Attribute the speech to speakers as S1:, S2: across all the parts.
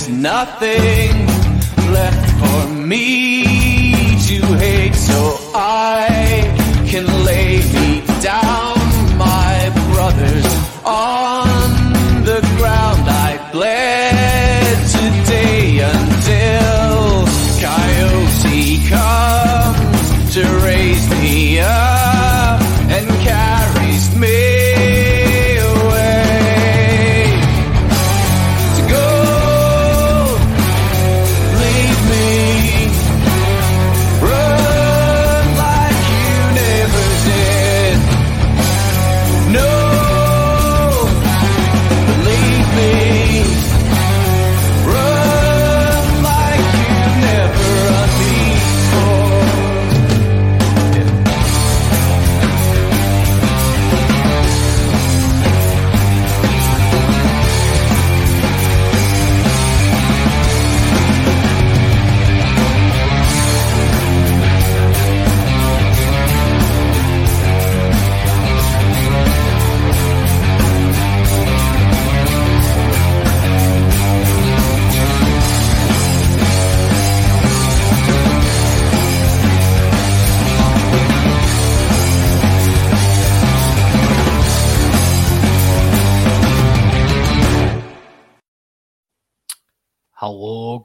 S1: there is nothing left for me to hate, so I can lay me down, my brothers, on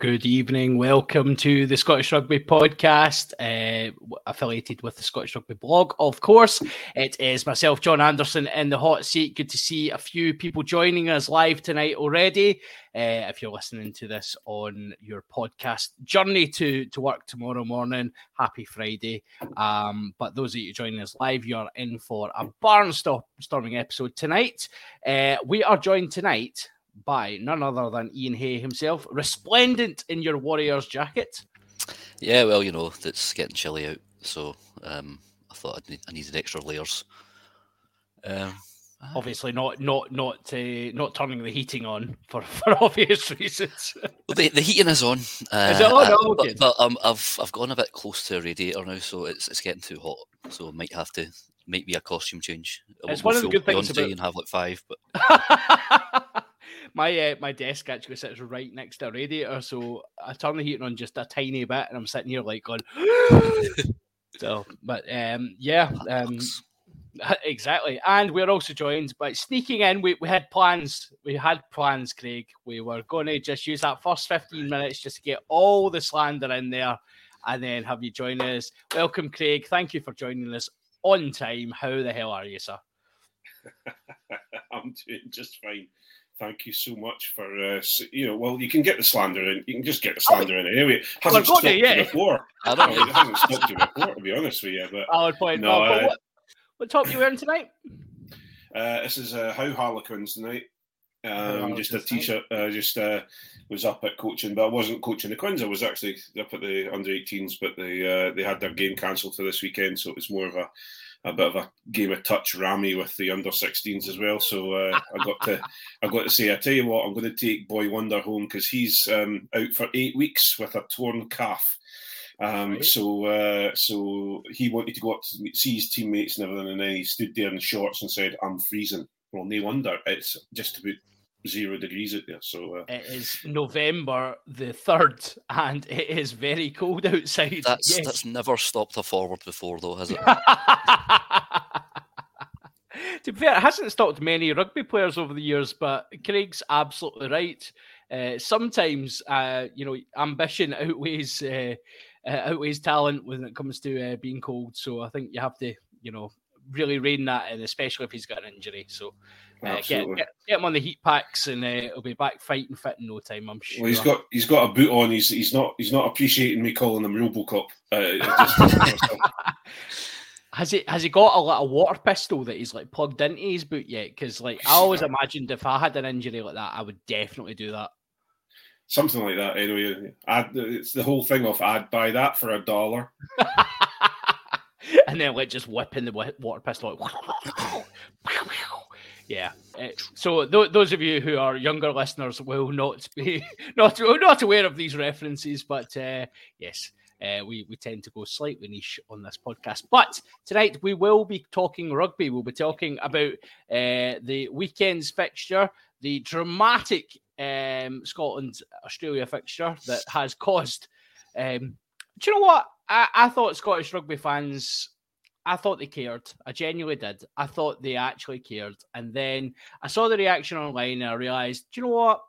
S2: good evening. Welcome to the Scottish Rugby Podcast, uh, affiliated with the Scottish Rugby blog, of course. It is myself, John Anderson, in the hot seat. Good to see a few people joining us live tonight already. Uh, if you're listening to this on your podcast journey to, to work tomorrow morning, happy Friday. Um, but those of you joining us live, you're in for a barnstorming episode tonight. Uh, we are joined tonight by none other than Iain Hay himself, resplendent in your Warriors jacket.
S3: Yeah, well, you know, it's getting chilly out, so um, I thought I'd need, I needed extra layers. Um,
S2: Obviously, not not not uh, not turning the heating on for, for obvious reasons.
S3: well, the, the heating is on. Uh,
S2: Is it on?
S3: uh,
S2: Oh,
S3: but, but um, I've I've gone a bit close to a radiator now, so it's it's getting too hot. So I might have to might be a costume change. I
S2: It's one of the good things about-
S3: and have like five, but
S2: my uh, my desk actually sits right next to a radiator, so I turn the heating on just a tiny bit, and I'm sitting here like going. so, but um, yeah, um, exactly. And we're also joined by sneaking in. We, we had plans. We had plans, Craig. We were going to just use that first 15 minutes just to get all the slander in there and then have you join us. Welcome, Craig. Thank you for joining us on time. How the hell are you, sir?
S4: I'm doing just fine. Thank you so much for uh, you know. Well, you can get the slander in. You can just get the slander in anyway. It
S2: Well,
S4: hasn't
S2: I've got
S4: stopped
S2: it,
S4: you
S2: yeah.
S4: before.
S3: I don't
S4: it
S3: know.
S4: hasn't stopped you before, to be honest with you. But
S2: Valid point.
S4: No,
S2: Well,
S4: uh,
S2: what, what top you wearing tonight?
S4: uh, this is uh, how Harlequins tonight. Um,
S2: Harlequins
S4: just a
S2: tonight.
S4: t-shirt. Uh, just uh, was up at coaching, but I wasn't coaching the Quins. I was actually up at the under 18s, but they uh, they had their game cancelled for this weekend, so it was more of a a bit of a game of touch rammy with the under 16s as well. So uh, I got to I got to say, I tell you what, I'm going to take Boy Wonder home because he's um, out for eight weeks with a torn calf. Um,
S2: Right.
S4: So uh, so he wanted to go up to see his teammates and everything, and then he stood there in shorts and said, "I'm freezing." Well, no wonder. It's just about zero degrees out there. So uh,
S2: It is November the third, and it is very cold outside.
S3: That's
S2: Yes.
S3: that's never stopped a forward before, though, has it?
S2: to be fair, it hasn't stopped many rugby players over the years, but Craig's absolutely right. Uh, sometimes, uh, you know, ambition outweighs uh, uh, outweighs talent when it comes to uh, being cold. So I think you have to, you know, really rein that in, especially if he's got an injury. So uh, get, get, get him on the heat packs, and uh, he'll be back fighting fit in no time. I'm sure.
S4: Well, he's got he's got a boot on. He's he's not he's not appreciating me calling him RoboCop. Uh,
S2: Has he has he got a little water pistol that he's like plugged into his boot yet? Because like I always imagined if I had an injury like that, I would definitely do that.
S4: something like that. Anyway, I'd, it's the whole thing of I'd buy that for a dollar.
S2: and then like just whipping the water pistol. Like, yeah. Uh, so th- those of you who are younger listeners will not be not not aware of these references, but uh, yes. Uh, we, we tend to go slightly niche on this podcast. But tonight we will be talking rugby. We'll be talking about uh, the weekend's fixture, the dramatic um, Scotland Australia fixture that has caused. Um, do you know what? I, I thought Scottish rugby fans, I thought they cared. I genuinely did. I thought they actually cared. And then I saw the reaction online and I realised, do you know what?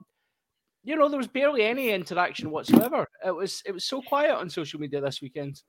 S2: You know, there was barely any interaction whatsoever. It was it was so quiet on social media this weekend.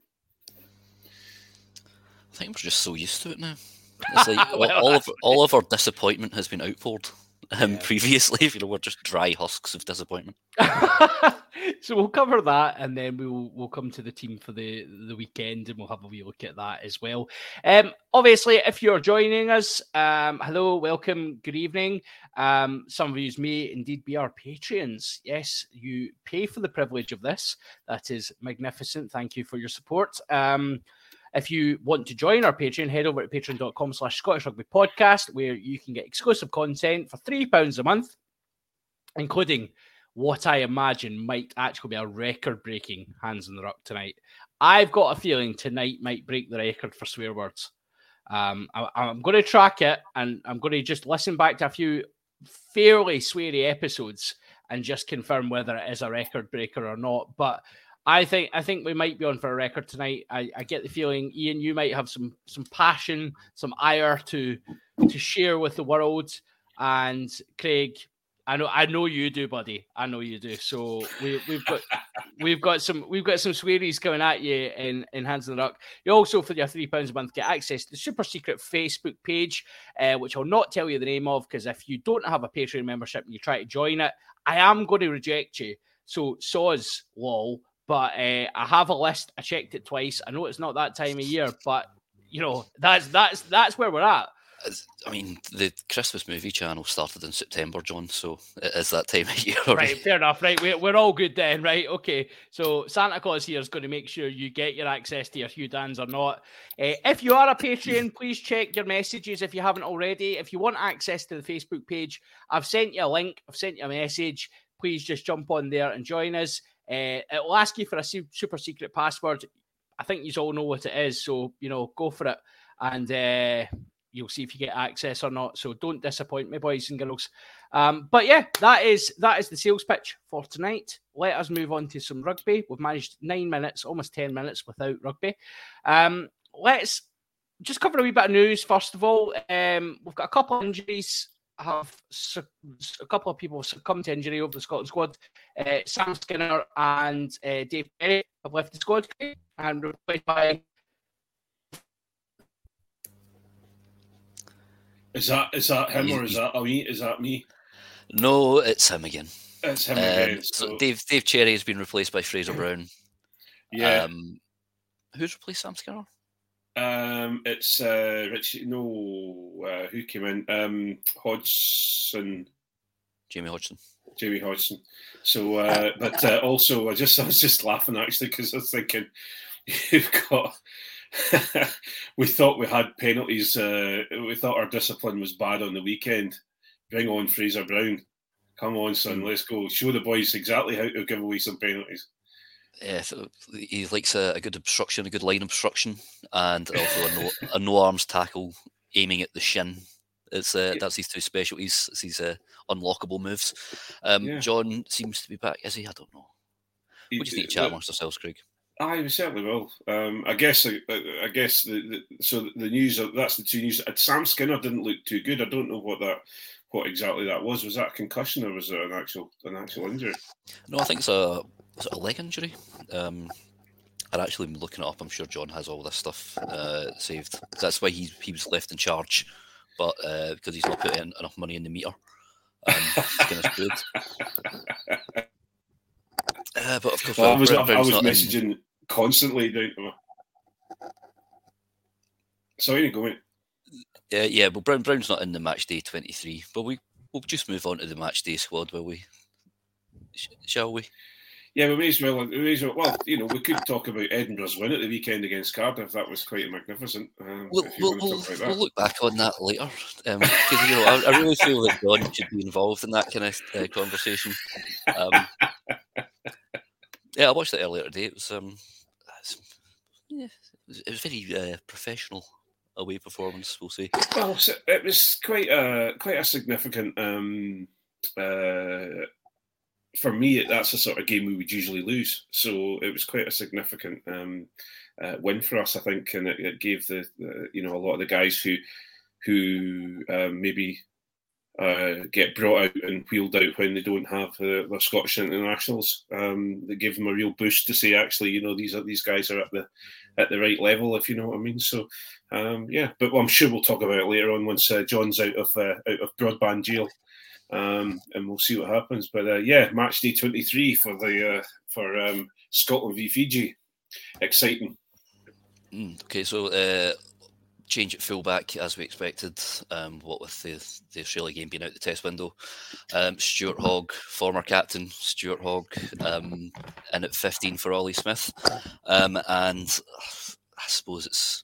S3: I think we're just so used to it now. It's like all-
S2: Well,
S3: all of all of our disappointment has been outpoured. Um,
S2: Yeah.
S3: Previously, you know, we're just dry husks of disappointment.
S2: so we'll cover that and then we'll we'll come to the team for the the weekend and we'll have a wee look at that as well um obviously if you're joining us um hello welcome good evening um some of you may indeed be our patrons. yes you pay for the privilege of this that is magnificent thank you for your support um if you want to join our Patreon, head over to patreon.com slash Scottish Rugby Podcast, where you can get exclusive content for £3 a month, including what I imagine might actually be a record breaking Hands in the Ruck tonight. I've got a feeling tonight might break the record for swear words. Um, I, I'm going to track it and I'm going to just listen back to a few fairly sweary episodes and just confirm whether it is a record breaker or not. But I think I think we might be on for a record tonight. I, I get the feeling, Iain, you might have some some passion, some ire to to share with the world, and Craig, I know I know you do, buddy. I know you do. So we, we've got we've got some we've got some swearies coming at you in in Hands in the Ruck. You also for your three pounds a month get access to the super secret Facebook page, uh, which I'll not tell you the name of because if you don't have a Patreon membership and you try to join it, I am going to reject you. So soz lol. But uh, I have a list. I checked it twice. I know it's not that time of year, but you know that's that's that's where we're at.
S3: I mean, the Christmas movie channel started in September, John, so it is that time of year. Already.
S2: Right, fair enough. Right, we're, we're all good then. Right, okay. So Santa Claus here is going to make sure you get your access to your Hugh Dans or not. Uh, if you are a Patreon, please check your messages if you haven't already. If you want access to the Facebook page, I've sent you a link. I've sent you a message. Please just jump on there and join us. Uh, it will ask you for a super secret password. I think you all know what it is, so you know, go for it, and uh, you'll see if you get access or not. So don't disappoint me, boys and girls. Um, but yeah, that is that is the sales pitch for tonight. Let us move on to some rugby. We've managed nine minutes, almost ten minutes without rugby. Um, let's just cover a wee bit of news first of all. Um, we've got a couple of injuries. Have a couple of people succumbed to injury over the Scotland squad. Uh, Sam Skinner and uh, Dave Cherry have left the squad and replaced by
S4: Is that is that him or is that me? Is that me?
S3: No, it's him again.
S4: It's him
S3: Um,
S4: again.
S3: so
S4: So,
S3: Dave Dave Cherry has been replaced by Fraser Brown.
S4: yeah,
S3: Um, who's replaced Sam Skinner?
S4: Um, it's uh, Richie. No, uh, who came in? Um, Hodgson.
S3: Jamie Hodgson.
S4: Jamie Hodgson. So, uh, but uh, also, I just I was just laughing actually because I was thinking you've got. we thought we had penalties. Uh, we thought our discipline was bad on the weekend. Bring on Fraser Brown. Come on, son, let's go. Show the boys exactly how to give away some penalties.
S3: Yeah, he likes a, a good obstruction, a good line obstruction, and also a no, a no arms tackle aiming at the shin. It's uh,
S4: Yeah.
S3: that's his two specialties. It's his uh, unlockable moves. Um,
S4: Yeah.
S3: John seems to be back. Is he? I don't know. We just need to chat
S4: Uh,
S3: amongst ourselves, Craig.
S4: Aye, we certainly will. Um, I guess. I, I guess the, the so the news. That's the two news. Uh, Sam Skinner didn't look too good. I don't know what that, what exactly that was. Was that a concussion or was it an actual an actual injury?
S3: No, I think it's a was it a leg injury. Um, I'd actually been looking it up. I'm sure John has all this stuff uh, saved. That's why he he was left in charge, but uh, because he's not putting enough money in the meter, um, Uh, but of course,
S4: Well, I was I, was
S3: not in-
S4: messaging constantly down to. Sorry, you go in.
S3: Yeah, yeah. Well, Brown Brown's not in the match day 23, but we we'll just move on to the match day squad, will we? Sh- shall we?
S4: Yeah, we may as well. We may as well. Well, you know, we could talk about Edinburgh's win at the weekend against Cardiff. That was quite magnificent. Um,
S3: We'll, we'll, we'll, we'll look back on that later. Um, you know, I, I really feel that John should be involved in that kind of uh, conversation. Um, yeah, I watched it earlier today. It was, um, yeah, it was, very uh, professional away performance. We'll see.
S4: Well, it was quite a quite a significant. Um, uh, for me, that's the sort of game we would usually lose. So it was quite a significant um, uh, win for us, I think, and it, it gave the, the you know a lot of the guys who who um, maybe uh, get brought out and wheeled out when they don't have uh, their Scottish internationals. Um, they give them a real boost to say, actually, you know, these are these guys are at the at the right level, if you know what I mean. So, um, yeah, but I'm sure we'll talk about it later on once uh, John's out of uh, out of broadband jail, um, and we'll see what happens. But uh, yeah, match day 23 for the uh, for um, Scotland v Fiji, exciting.
S3: Mm, okay, so uh, change at fullback as we expected. Um, what with the the Australia game being out the test window, um, Stuart Hogg, former captain Stuart Hogg, um, in at 15 for Ollie Smith, um, and I suppose it's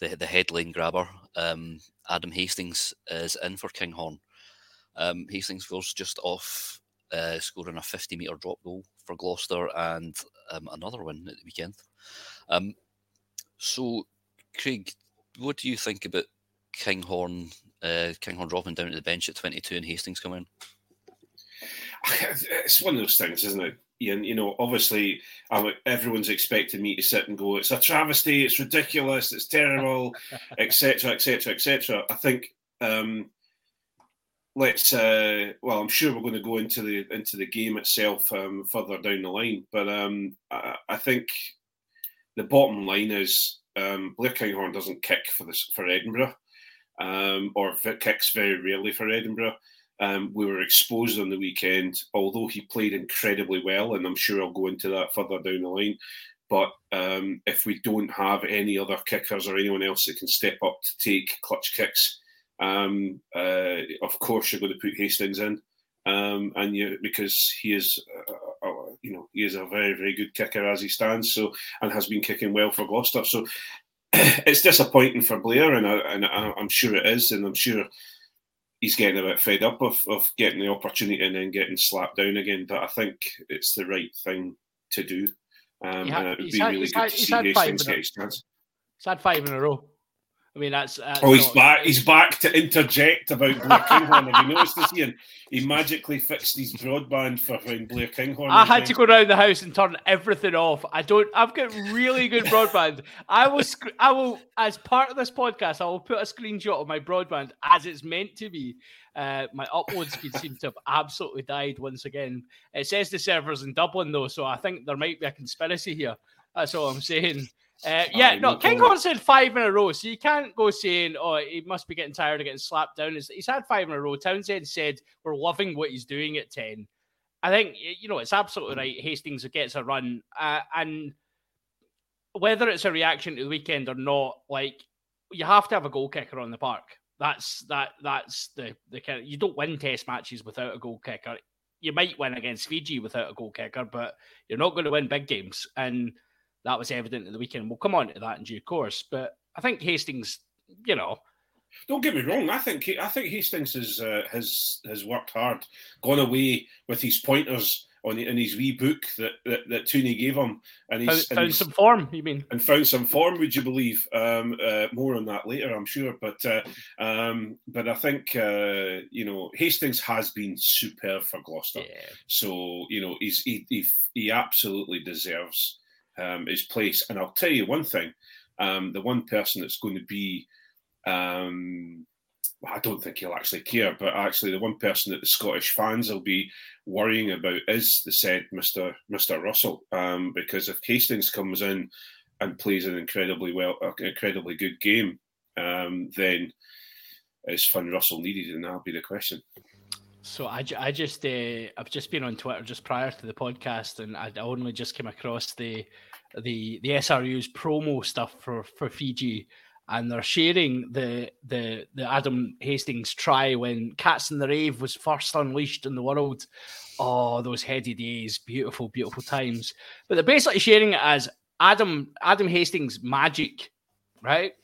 S3: the the headline grabber. Um, Adam Hastings is in for Kinghorn. Um, Hastings was just off uh, scoring a 50 metre drop goal for Gloucester and um, another one at the weekend. Um, so, Craig, what do you think about Kinghorn? Uh, Kinghorn dropping down to the bench at 22 and Hastings coming in?
S4: It's one of those things, isn't it? Iain, you know, obviously, I'm, everyone's expecting me to sit and go, "It's a travesty, it's ridiculous, it's terrible, etc., etc., etc." I think um, let's. Uh, well, I'm sure we're going to go into the into the game itself um, further down the line, but um, I, I think the bottom line is um, Blair Kinghorn doesn't kick for this for Edinburgh, um, or kicks very rarely for Edinburgh. Um, we were exposed on the weekend, although he played incredibly well, and I'm sure I'll go into that further down the line. But um, if we don't have any other kickers or anyone else that can step up to take clutch kicks, um, uh, of course you're going to put Hastings in, um, and you because he is, uh, uh, you know, he is a very very good kicker as he stands. So and has been kicking well for Gloucester. So it's disappointing for Blair, and, I, and I, I'm sure it is, and I'm sure he's getting a bit fed up of, of getting the opportunity and then getting slapped down again. But I think it's the right thing to do. Um, and it would be
S2: had-
S4: really good
S2: had-
S4: to see Hastings
S2: in a-
S4: get his chance.
S2: He's had five in a row. I mean, that's. that's
S4: Oh, he's
S2: not-
S4: back! He's back to interject about Blair Kinghorn. Have you noticed this, Iain? He magically fixed his broadband for when Blair Kinghorn.
S2: I had to go around the house and turn everything off. I don't. I've got really good broadband. I will. sc- I will. As part of this podcast, I will put a screenshot of my broadband as it's meant to be. Uh, my upload speed seems to have absolutely died once again. It says the servers in Dublin though, so I think there might be a conspiracy here. That's all I'm saying. Uh, yeah, no, King said five in a row, so you can't go saying, "Oh, he must be getting tired of getting slapped down." He's, had five in a row. Townsend said, "We're loving what he's doing at ten. I think you know it's absolutely right. Hastings gets a run, uh, and whether it's a reaction to the weekend or not, like you have to have a goal kicker on the park. That's that. That's the the kind. Of, you don't win Test matches without a goal kicker. You might win against Fiji without a goal kicker, but you're not going to win big games, and that was evident at the weekend. We'll come on to that in due course, but I think Hastings, you know,
S4: Don't get me wrong. I think I think Hastings has uh, has has worked hard, gone away with his pointers on in his wee book that that, that Tooney gave him, and he's,
S2: Found,
S4: and, he's
S2: some form, you mean?
S4: and found some form. Would you believe? Um, uh, more on that later, I'm sure. But uh, um, but I think uh, you know Hastings has been superb for Gloucester.
S2: Yeah.
S4: So you know he's he he, he absolutely deserves um, his place. And I'll tell you one thing: um, the one person that's going to be, um, I don't think he'll actually care, but actually the one person that the Scottish fans will be worrying about is the said Mister Mister Russell, um, because if Hastings comes in and plays an incredibly well, incredibly good game, um, then is Finn Russell needed, and that'll be the question.
S2: So I, I just uh, I've just been on Twitter just prior to the podcast, and I only just came across the the the SRU's promo stuff for for Fiji, and they're sharing the the the Adam Hastings try when Cats in the Rave was first unleashed in the world. Oh, those heady days, beautiful, beautiful times. But they're basically sharing it as Adam Adam Hastings magic, right?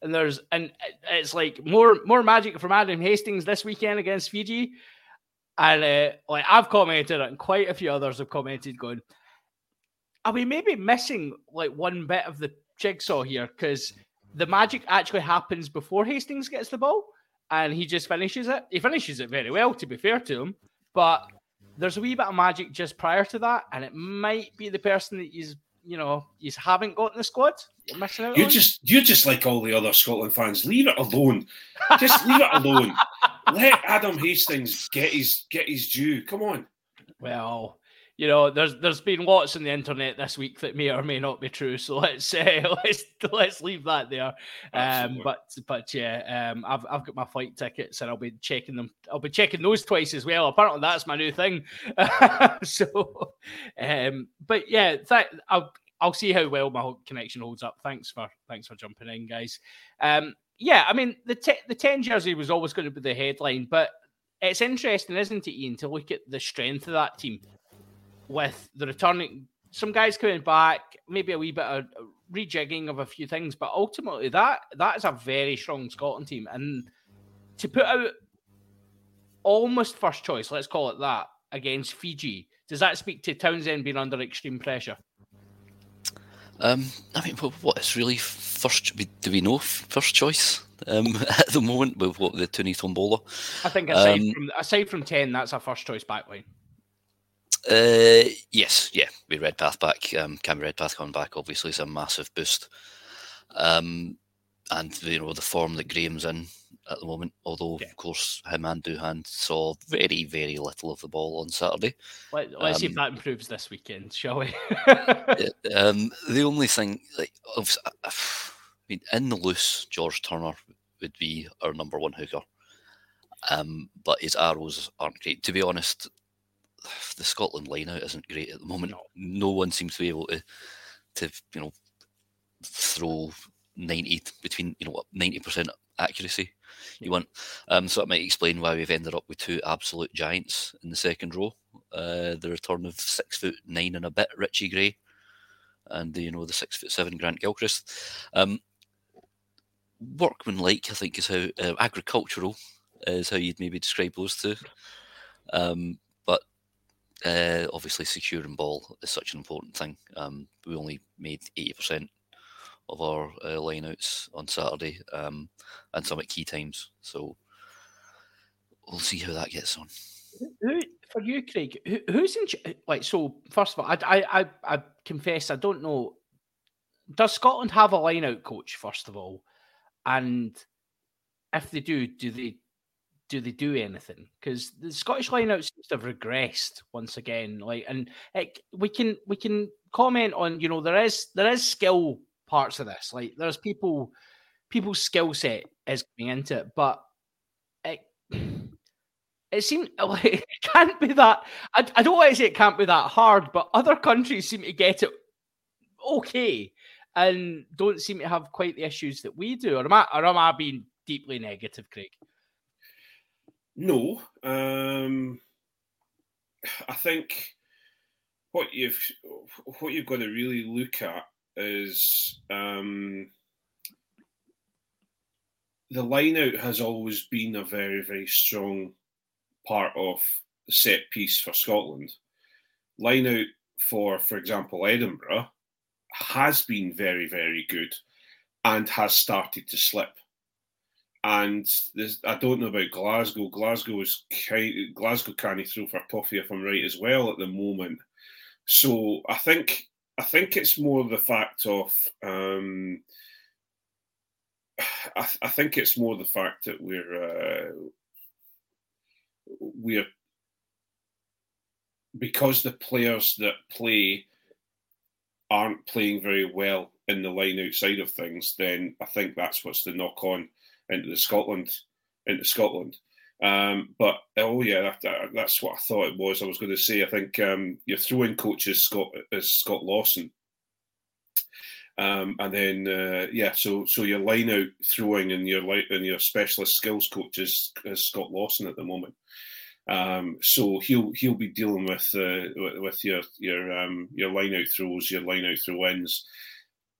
S2: And there's and it's like more more magic from Adam Hastings this weekend against Fiji. And uh, like I've commented, and quite a few others have commented, going, "Are we maybe missing like one bit of the jigsaw here? Because the magic actually happens before Hastings gets the ball, and he just finishes it. He finishes it very well, to be fair to him, but there's a wee bit of magic just prior to that, and it might be the person that he's you know you haven't got in the squad. You're missing out.
S4: You're
S2: on.
S4: just you're just like all the other Scotland fans. Leave it alone. Just leave it alone. Let Adam Hastings get his get his due. Come on.
S2: Well, you know, there's there's been lots on the internet this week that may or may not be true. So let's uh, let's let's leave that there. Um, but but yeah, um, I've I've got my flight tickets and I'll be checking them. I'll be checking those twice as well. Apparently, that's my new thing. so, um, but yeah, th- I'll I'll see how well my whole connection holds up. Thanks for thanks for jumping in, guys. Um, yeah, I mean the te- the ten jersey was always going to be the headline, but it's interesting, isn't it, Iain, to look at the strength of that team with the returning some guys coming back, maybe a wee bit of rejigging of a few things, but ultimately that that is a very strong Scotland team, and to put out almost first choice, let's call it that, against Fiji, does that speak to Townsend being under extreme pressure?
S3: Um, I mean, what is really first? Do we know first choice um, at the moment with what the Tony Tombola?
S2: I think aside
S3: Um,
S2: from aside from ten, that's our first choice backline.
S3: Uh, yes, yeah, we Redpath back. Um, Cam Redpath coming back obviously is a massive boost. Um, and you know the form that Graham's in at the moment. Although
S2: Yeah.
S3: of course him and Duhan saw very very little of the ball on Saturday.
S2: Let, let's see if
S3: Um,
S2: that improves this weekend, shall we?
S3: Um, the only thing, like, mean, in the loose, George Turner would be our number one hooker. Um, but his arrows aren't great. To be honest, the Scotland lineout isn't great at the moment.
S2: No.
S3: No, one seems to be able to, to you know, throw ninety between you know ninety percent accuracy you want. Um, so that might explain why we've ended up with two absolute giants in the second row. Uh, the return of six foot nine and a bit Richie Gray, and you know the six foot seven Grant Gilchrist. Um, workmanlike, I think, is how uh, agricultural is how you'd maybe describe those two. Um, but uh, obviously, securing ball is such an important thing. Um, we only made eighty percent of our uh, lineouts on Saturday, um, and some at key times. So we'll see how that gets on.
S2: Who for you, Craig? Who, who's in like? So first of all, I, I I I confess I don't know. Does Scotland have a line-out coach? First of all, and if they do, do they do they do anything? Because the Scottish line-out seems to have regressed once again. Like, and it, we can we can comment on you know there is there is skill parts of this. Like, there's people people's skill set is coming into it, but it it seems like it can't be that. I, I don't want to say it can't be that hard, but other countries seem to get it okay and don't seem to have quite the issues that we do. Or am I, or am I being deeply negative, Craig?
S4: No, um, I think what you've what you've got to really look at is um, the line out has always been a very very strong part of set piece for Scotland. line out for, for example, Edinburgh has been very, very good and has started to slip. And I don't know about Glasgow. Glasgow is Glasgow can't throw for toffee if I'm right as well at the moment. So I think I think it's more the fact of um, I, I think it's more the fact that we're uh, we're because the players that play aren't playing very well in the line outside of things, then I think that's what's the knock on into the Scotland into Scotland. Um, but oh yeah, that, that, that's what I thought it was. I was going to say I think um, your throwing coach is Scott is Scott Lawson, um, and then uh, yeah, so so your line out throwing and your light and your specialist skills coach is, is Scott Lawson at the moment. Um, so he'll he'll be dealing with uh, with your your um, your line out throws, your line out throw ins.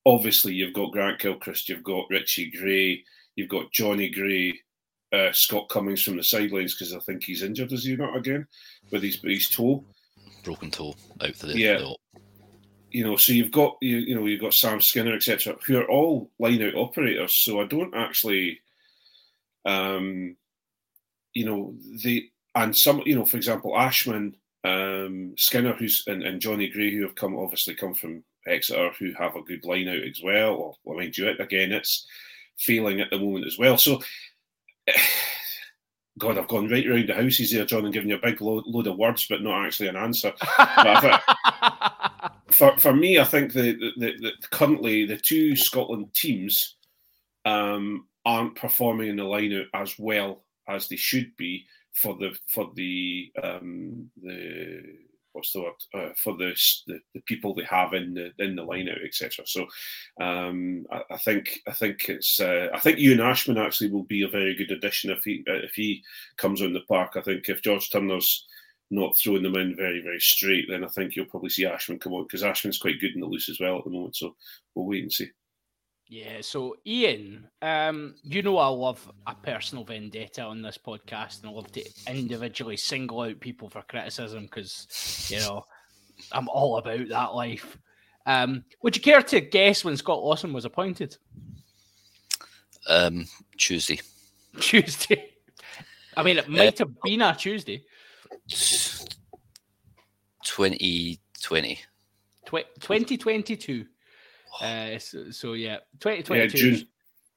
S4: Obviously, you've got Grant Gilchrist, you've got Richie Gray, you've got Johnny Gray, uh, Scott Cummings from the sidelines because I think he's injured, is he not again, with his his toe,
S3: Broken toe out for the
S4: Yeah.
S3: the-
S4: you know. So you've got you you know you've got Sam Skinner etc. who are all line out operators. So I don't actually, um, you know they and some you know for example Ashman, um, Skinner who's and, and Johnny Gray who have come obviously come from Exeter who have a good line out as well. Or well, mind you, it again it's failing at the moment as well. So. God, I've gone right around the houses there, John, and given you a big load, load of words, but not actually an answer. I for, for me, I think that the, the, the, currently the two Scotland teams um, aren't performing in the lineup as well as they should be for the for the um, the what's the word uh, for the, the the people they have in the in the lineup, etc. So um, I, I think I think it's uh, I think Ewan Ashman actually will be a very good addition if he uh, if he comes on the park. I think if George Turner's not throwing them in very, very straight, then I think you'll probably see Ashman come on because Ashman's quite good in the loose as well at the moment. So we'll wait and see.
S2: Yeah, so Ian, um, you know I love a personal vendetta on this podcast, and I love to individually single out people for criticism because you know I'm all about that life. Um, would you care to guess when Scott Lawson was appointed?
S3: Um, Tuesday.
S2: Tuesday. I mean, it might have been a Tuesday.
S3: 2020.
S2: Tw- 2022. Uh, so, so yeah,
S4: Yeah,
S2: 2022.
S4: June.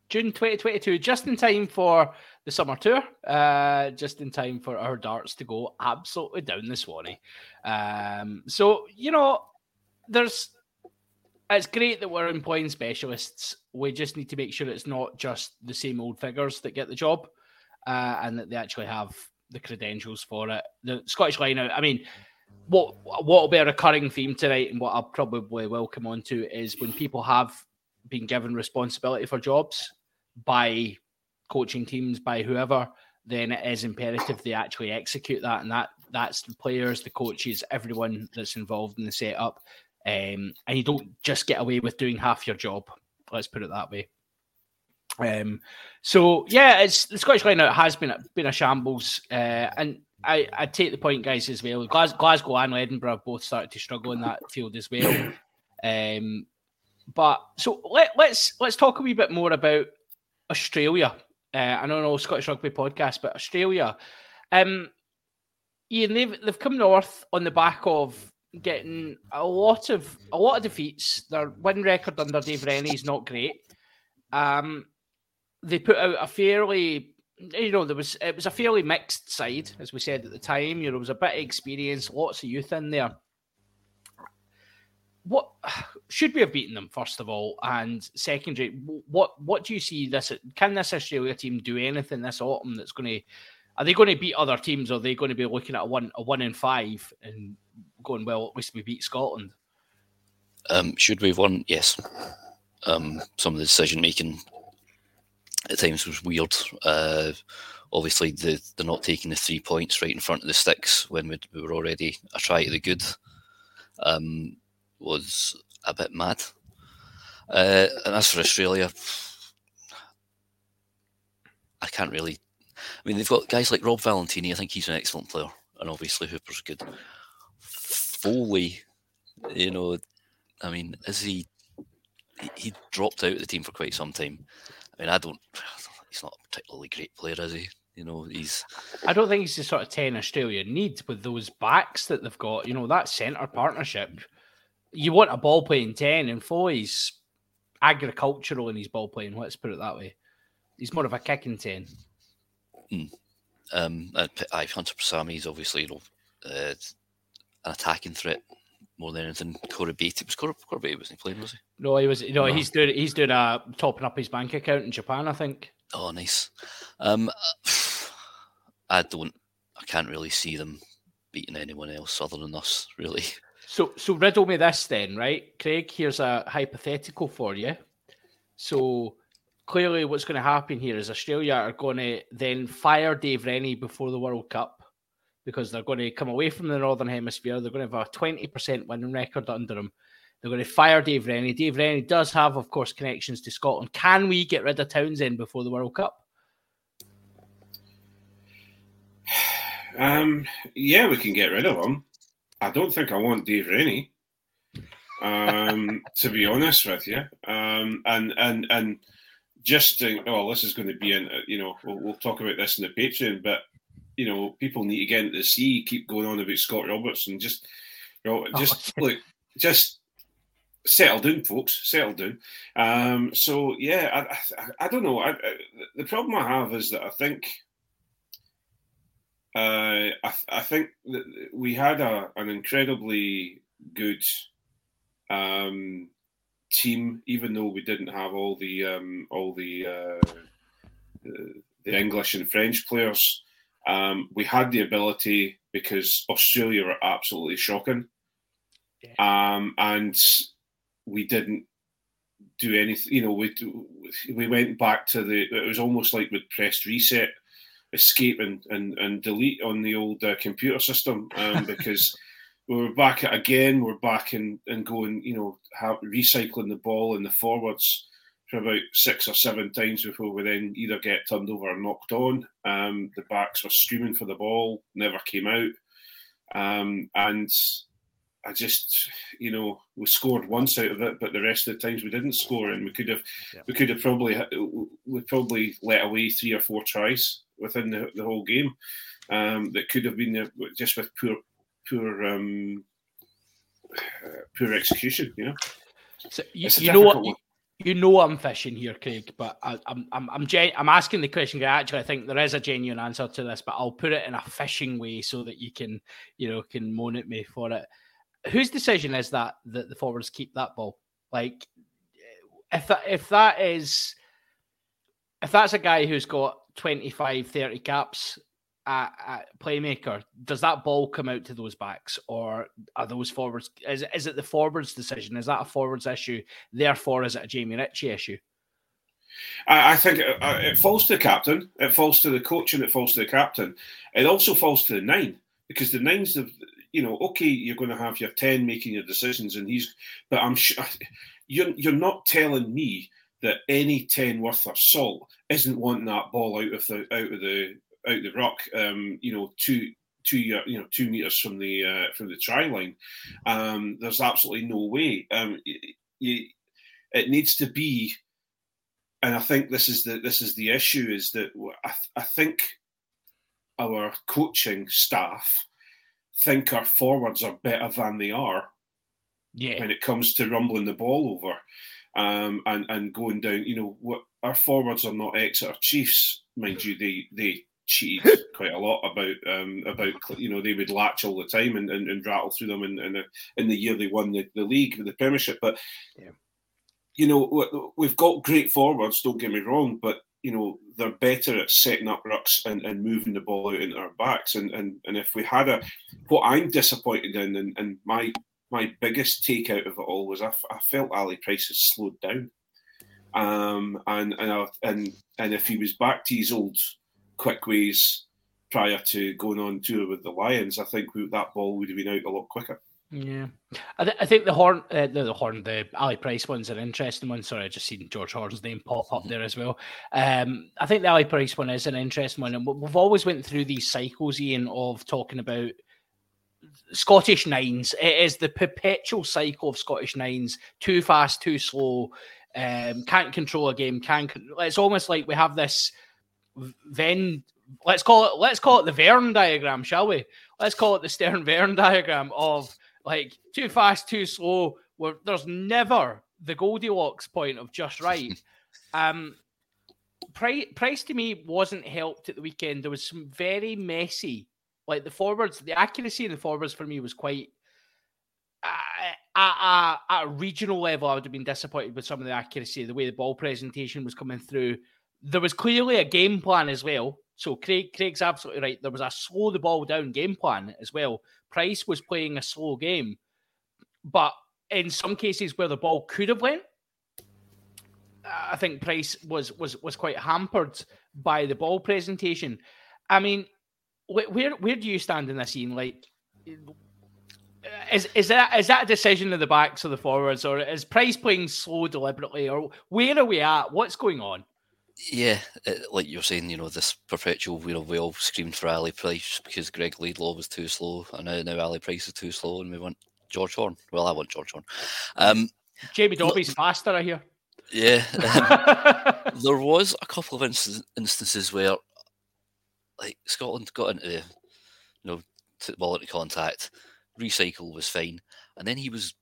S2: June 2022, just in time for the summer tour, uh, just in time for our darts to go absolutely down the Swanee. Um, so, you know, there's it's great that we're employing specialists. We just need to make sure it's not just the same old figures that get the job uh, and that they actually have the credentials for it. The Scottish line out, I mean, what what will be a recurring theme tonight and what I'll probably will come on to is when people have been given responsibility for jobs by coaching teams, by whoever, then it is imperative they actually execute that. And that that's the players, the coaches, everyone that's involved in the setup. Um, and you don't just get away with doing half your job. Let's put it that way. Um, so yeah, it's the Scottish line has been been a shambles, uh, and I, I take the point, guys, as well. Glas- Glasgow and Edinburgh have both started to struggle in that field as well. Um, but so let, let's let's talk a wee bit more about Australia. Uh, I don't know Scottish Rugby podcast, but Australia. Um, Iain, they've they've come north on the back of getting a lot of a lot of defeats. Their win record under Dave Rennie is not great. Um, they put out a fairly you know there was it was a fairly mixed side as we said at the time you know there was a bit of experience lots of youth in there what should we have beaten them first of all and secondary what what do you see this can this australia team do anything this autumn that's going to are they going to beat other teams or are they going to be looking at a one a one in five and going well at least we beat scotland
S3: Um, should we have won? Yes. Um, some of the decision making at times was weird. Uh, obviously, the, they're not taking the three points right in front of the sticks when we, we were already a try to the good um, was a bit mad. Uh, and as for Australia, I can't really. I mean, they've got guys like Rob Valetini. I think he's an excellent player, and obviously Hooper's good. Foley, you know, I mean, is he? he- He dropped out of the team for quite some time. I mean, I don't. He's not a particularly great player, is he? You know, he's
S2: I don't think he's the sort of 10 Australia need with those backs that they've got. You know, that centre partnership. You want a ball playing 10, and Foley's agricultural in his ball playing, let's put it that way. He's more of a kicking 10.
S3: um, uh, P- aye, Hunter Paisami is obviously you know uh, an attacking threat more than anything. Corey Beatty It was Corey, Corey Beatty wasn't he playing, was he?
S2: No, he was. No,
S3: No.
S2: he's doing. He's doing a topping up his bank account in Japan. I think.
S3: Oh, nice. Um, I don't. I can't really see them beating anyone else other than us, really.
S2: So, so riddle me this then, right, Craig? Here's a hypothetical for you. So, clearly, what's going to happen here is Australia are going to then fire Dave Rennie before the World Cup because they're going to come away from the Northern Hemisphere. They're going to have a twenty percent winning record under them. They're going to fire Dave Rennie. Dave Rennie does have, of course, connections to Scotland. Can we get rid of Townsend before the World Cup?
S4: Um, yeah, we can get rid of him. I don't think I want Dave Rennie. Um, to be honest with you, um, and and and just think, oh, this is going to be in. You know, we'll, we'll talk about this in the Patreon, but you know, people need to get into the sea. Keep going on about Scott Robertson. just, you know, just look, just settle down, folks. Settle down. Um, so yeah, I, I, I don't know. I, the problem I have is that I think uh, I, I think that we had a, an incredibly good um, team, even though we didn't have all the um, all the, uh, the the English and French players. Um, we had the ability because Australia were absolutely shocking, um, and we didn't do anything. You know, we we went back to the. It was almost like we'd pressed reset escape and, and, and delete on the old uh, computer system um, because we were back at again. We're back and and going, you know, have, recycling the ball in the forwards for about six or seven times before we then either get turned over or knocked on. Um, the backs were screaming for the ball, never came out, um, and I just, you know, we scored once out of it, but the rest of the times we didn't score, and we could have,
S2: Yeah.
S4: we could have probably, we probably let away three or four tries within the, the whole game. Um, that could have been just with poor, poor, um, uh, poor execution. You know,
S2: So you, you know what? You, know I'm fishing here, Craig, but I, I'm I'm I'm, gen- I'm asking the question. 'cause Actually, I think there is a genuine answer to this, but I'll put it in a fishing way so that you can you know can moan at me for it. Whose decision is that that the forwards keep that ball? Like, if that if that is if that's a guy who's got 25, 30 caps at, at playmaker, does that ball come out to those backs, or are those forwards? Is is it the forwards' decision? Is that a forwards issue? Therefore, is it a Jamie Ritchie issue?
S4: I, think it, uh, it falls to the captain, it falls to the coach, and it falls to the captain. It also falls to the nine because the nines have, you know, okay, you're going to have your ten making your decisions, and he's, but I'm sure you're you're not telling me that any ten worth of salt isn't wanting that ball out of the out of the out the rock, um, you know, two two you know two meters from the uh, from the try line. Um, there's absolutely no way. Um, y- y- it needs to be and I think this is the this is the issue is that I, I think our coaching staff think our forwards are better than they are
S2: Yeah,
S4: when it comes to rumbling the ball over um, and and going down. You know, what our forwards are not Exeter Chiefs, mind you. They they cheated quite a lot about um, about you know they would latch all the time and, and, and rattle through them in in the, in the year they won the, the league the Premiership, but.
S2: Yeah.
S4: You know, we- we've got great forwards. Don't get me wrong, but you know they're better at setting up rucks and, and moving the ball out into our backs. And, and and if we had a, what I'm disappointed in, and, and my my biggest take out of it all was I felt Ali Price has slowed down, um, and and I, and and if he was back to his old quick ways prior to going on tour with the Lions, I think we, that ball would have been out a lot quicker.
S2: yeah. I, th- I think the horn, uh, the, the horn, the Ali Price one's an interesting one. Sorry, I just seen George Horne's name pop up there as well. Um, I think the Ali Price one is an interesting one, and we- we've always went through these cycles, Iain, of talking about Scottish nines. It is the perpetual cycle of Scottish nines. Too fast, too slow. Um, can't control a game. Can't. It's almost like we have this Venn. Let's call it. Let's call it the Venn diagram, shall we? Let's call it the Stern Venn diagram of like too fast, too slow. Where there's never the Goldilocks point of just right. um, Price, Price to me wasn't helped at the weekend. There was some very messy, like the forwards, the accuracy in the forwards for me was quite. Uh, at, at a regional level, I would have been disappointed with some of the accuracy, the way the ball presentation was coming through. There was clearly a game plan as well. So Craig, Craig's absolutely right. There was a slow the ball down game plan as well. Price was playing a slow game, but in some cases where the ball could have went, I think Price was was was quite hampered by the ball presentation. I mean, wh- where where do you stand in this scene? Like, is is that is that a decision of the backs or the forwards, or is Price playing slow deliberately, or where are we at? What's going on?
S3: Yeah, it, like you're saying, you know, this perpetual, you know, we all screamed for Ali Price because Greg Laidlaw was too slow, and now, now Ali Price is too slow, and we want George Horne. Well, I want George Horne. Um,
S2: Jamie Dobie's faster, I hear.
S3: yeah, um, there was a couple of inst- instances where, like, Scotland got into, you know, t- ball into contact, recycle was fine, and then he was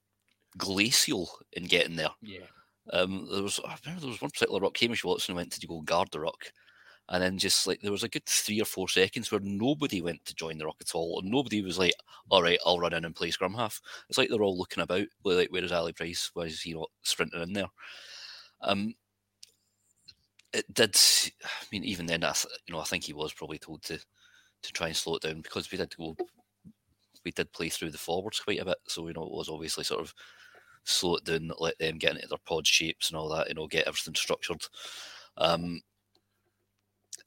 S3: glacial in getting there.
S2: yeah.
S3: Um, there was I remember there was one particular ruck. Hamish Watson went to go guard the ruck, and then just like there was a good three or four seconds where nobody went to join the ruck at all, and nobody was like, "All right, I'll run in and play scrum half." It's like they're all looking about, like, "Where is Ali Price? Why is he not sprinting in there?" Um, it did. I mean, even then, I th- you know, I think he was probably told to to try and slow it down because we did go, we did play through the forwards quite a bit, so you know it was obviously sort of slow it down, let them get into their pod shapes and all that, you know, get everything structured. Um,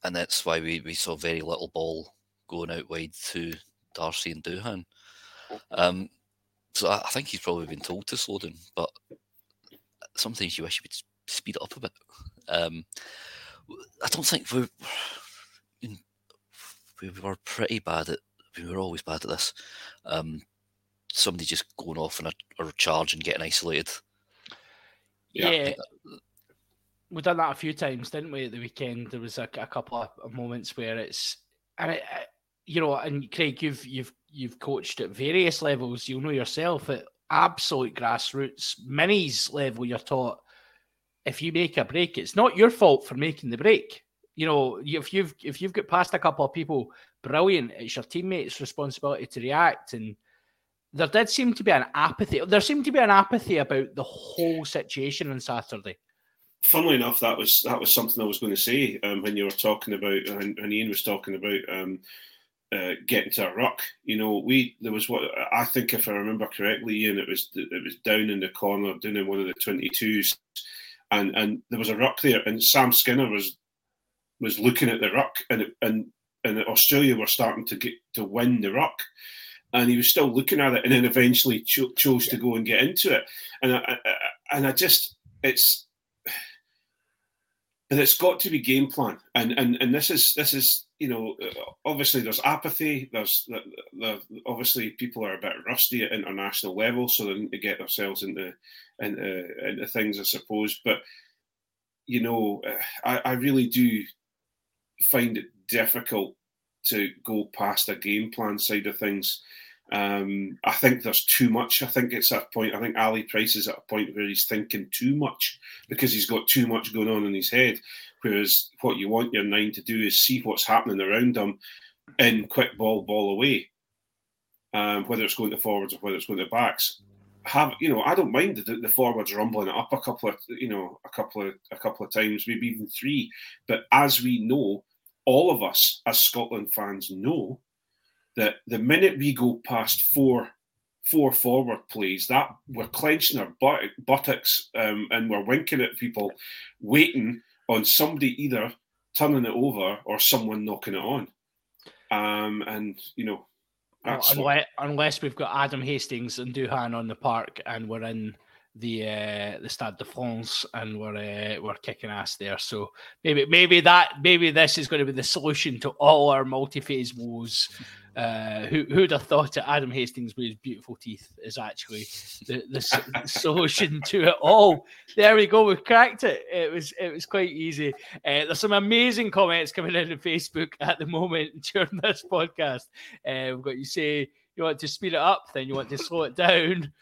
S3: and that's why we, we saw very little ball going out wide to Darcy and Duhan. Um, so I, I think he's probably been told to slow down, but sometimes you wish you would speed it up a bit. Um, I don't think we're, we were pretty bad at, we were always bad at this. Um, somebody just going off on a, or charge and getting isolated.
S2: Yeah.
S4: Yeah.
S2: We've done that a few times, didn't we? At the weekend, there was a, a couple of, of moments where it's, and it, it- you know, and Craig, you've you've you've coached at various levels. You'll know yourself at absolute grassroots minis level. You're taught if you make a break, it's not your fault for making the break. You know, if you've if you've got past a couple of people, brilliant. It's your teammates' responsibility to react and there did seem to be an apathy. There seemed to be an apathy about the whole situation on Saturday.
S4: funnily enough, that was that was something I was going to say um, when you were talking about, and, and Iain was talking about um, uh, getting to a ruck. You know, we there was what I think, if I remember correctly, Iain, it was it was down in the corner, down in one of the twenty twos, and and there was a ruck there, and Sam Skinner was was looking at the ruck, and it, and and Australia were starting to get to win the ruck. And he was still looking at it, and then eventually cho- chose to go and get into it. And I, I, and I just, it's and it's got to be game plan. And and and this is this is you know obviously there's apathy there's the, the, obviously people are a bit rusty at international level so they need to get themselves into into, into things i suppose. But you know I, I really do find it difficult to go past a game plan side of things um, I think there's too much. I think it's at a point. I think Ali Price is at a point where he's thinking too much because he's got too much going on in his head. Whereas what you want your nine to do is see what's happening around them and quick ball, ball away. Um, whether it's going to forwards or whether it's going to backs. Have you know? I don't mind the, the forwards rumbling it up a couple of you know a couple of a couple of times, maybe even three. But as we know, all of us as Scotland fans know that the minute we go past four four forward plays, that we're clenching our butt, buttocks um, and we're winking at people, waiting on somebody either turning it over or someone knocking it on. Um, and you know, what-
S2: unless, unless we've got Adam Hastings and Duhan on the park and we're in the uh, the Stade de France and we're uh, we're kicking ass there. So maybe maybe that maybe this is going to be the solution to all our multi-phase woes. Uh, who who'd have thought that Adam Hastings with his beautiful teeth is actually the, the, solution to it all? There we go. We've cracked it. It was it was quite easy. Uh, there's some amazing comments coming in on Facebook at the moment during this podcast. Uh, we've got you say you want to speed it up, then you want to slow it down.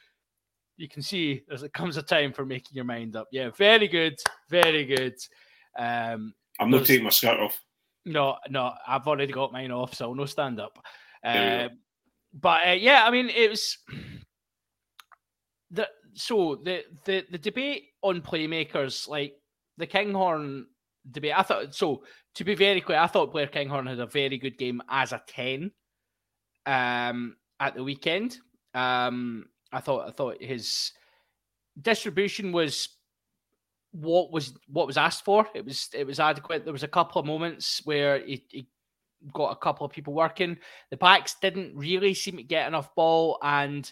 S2: You can see there's it comes a time for making your mind up. Yeah, very good, very good. Um,
S4: I'm not taking my skirt off.
S2: no, no, I've already got mine off, so no stand up. Um, but uh, yeah, I mean, it was the so the the the debate on playmakers, like the Kinghorn debate. I thought so. To be very clear, I thought Blair Kinghorn had a very good game as a ten um, at the weekend. Um, I thought I thought his distribution was what was what was asked for. It was it was adequate. There was a couple of moments where he, he got a couple of people working. The backs didn't really seem to get enough ball, and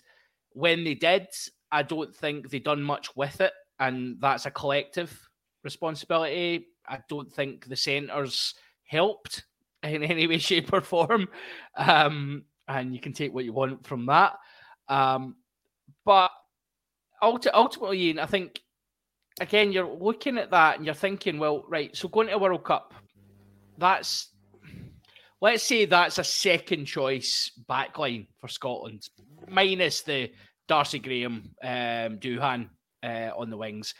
S2: when they did, I don't think they done much with it, and that's a collective responsibility. I don't think the centres helped in any way, shape, or form. Um, and you can take what you want from that. Um, but ulti- ultimately, I think again you're looking at that and you're thinking, well, right, so going to a World Cup, that's let's say that's a second choice backline for Scotland, minus the Darcy Graham, um, Duhan uh, on the wings.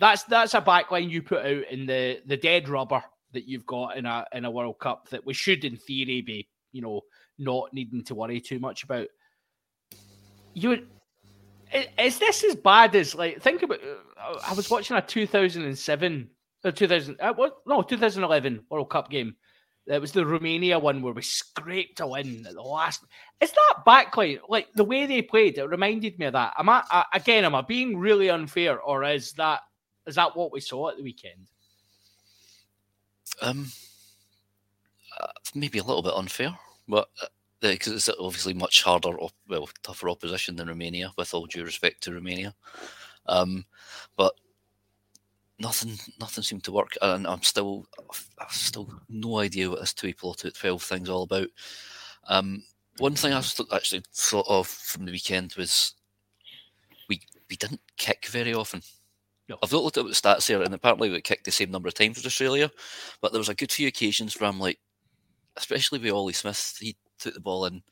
S2: That's that's a backline you put out in the the dead rubber that you've got in a in a World Cup that we should, in theory, be you know not needing to worry too much about. You is this as bad as like think about? uh, I was watching a 2007 or 2000 uh, what no 2011 World Cup game. It was the Romania one where we scraped a win at the last. Is that backline like the way they played? It reminded me of that. Am I uh, again? Am I being really unfair, or is that is that what we saw at the weekend?
S3: Um, uh, maybe a little bit unfair, but because it's obviously much harder, well, tougher opposition than Romania. With all due respect to Romania, um, but nothing, nothing seemed to work, and I'm still, I've still no idea what this two plot at twelve thing's all about. Um, one thing I actually thought of from the weekend was we we didn't kick very often.
S2: No.
S3: I've not looked at the stats here, and apparently we kicked the same number of times as Australia, but there was a good few occasions where I'm like, especially with Ollie Smith, he took the ball in,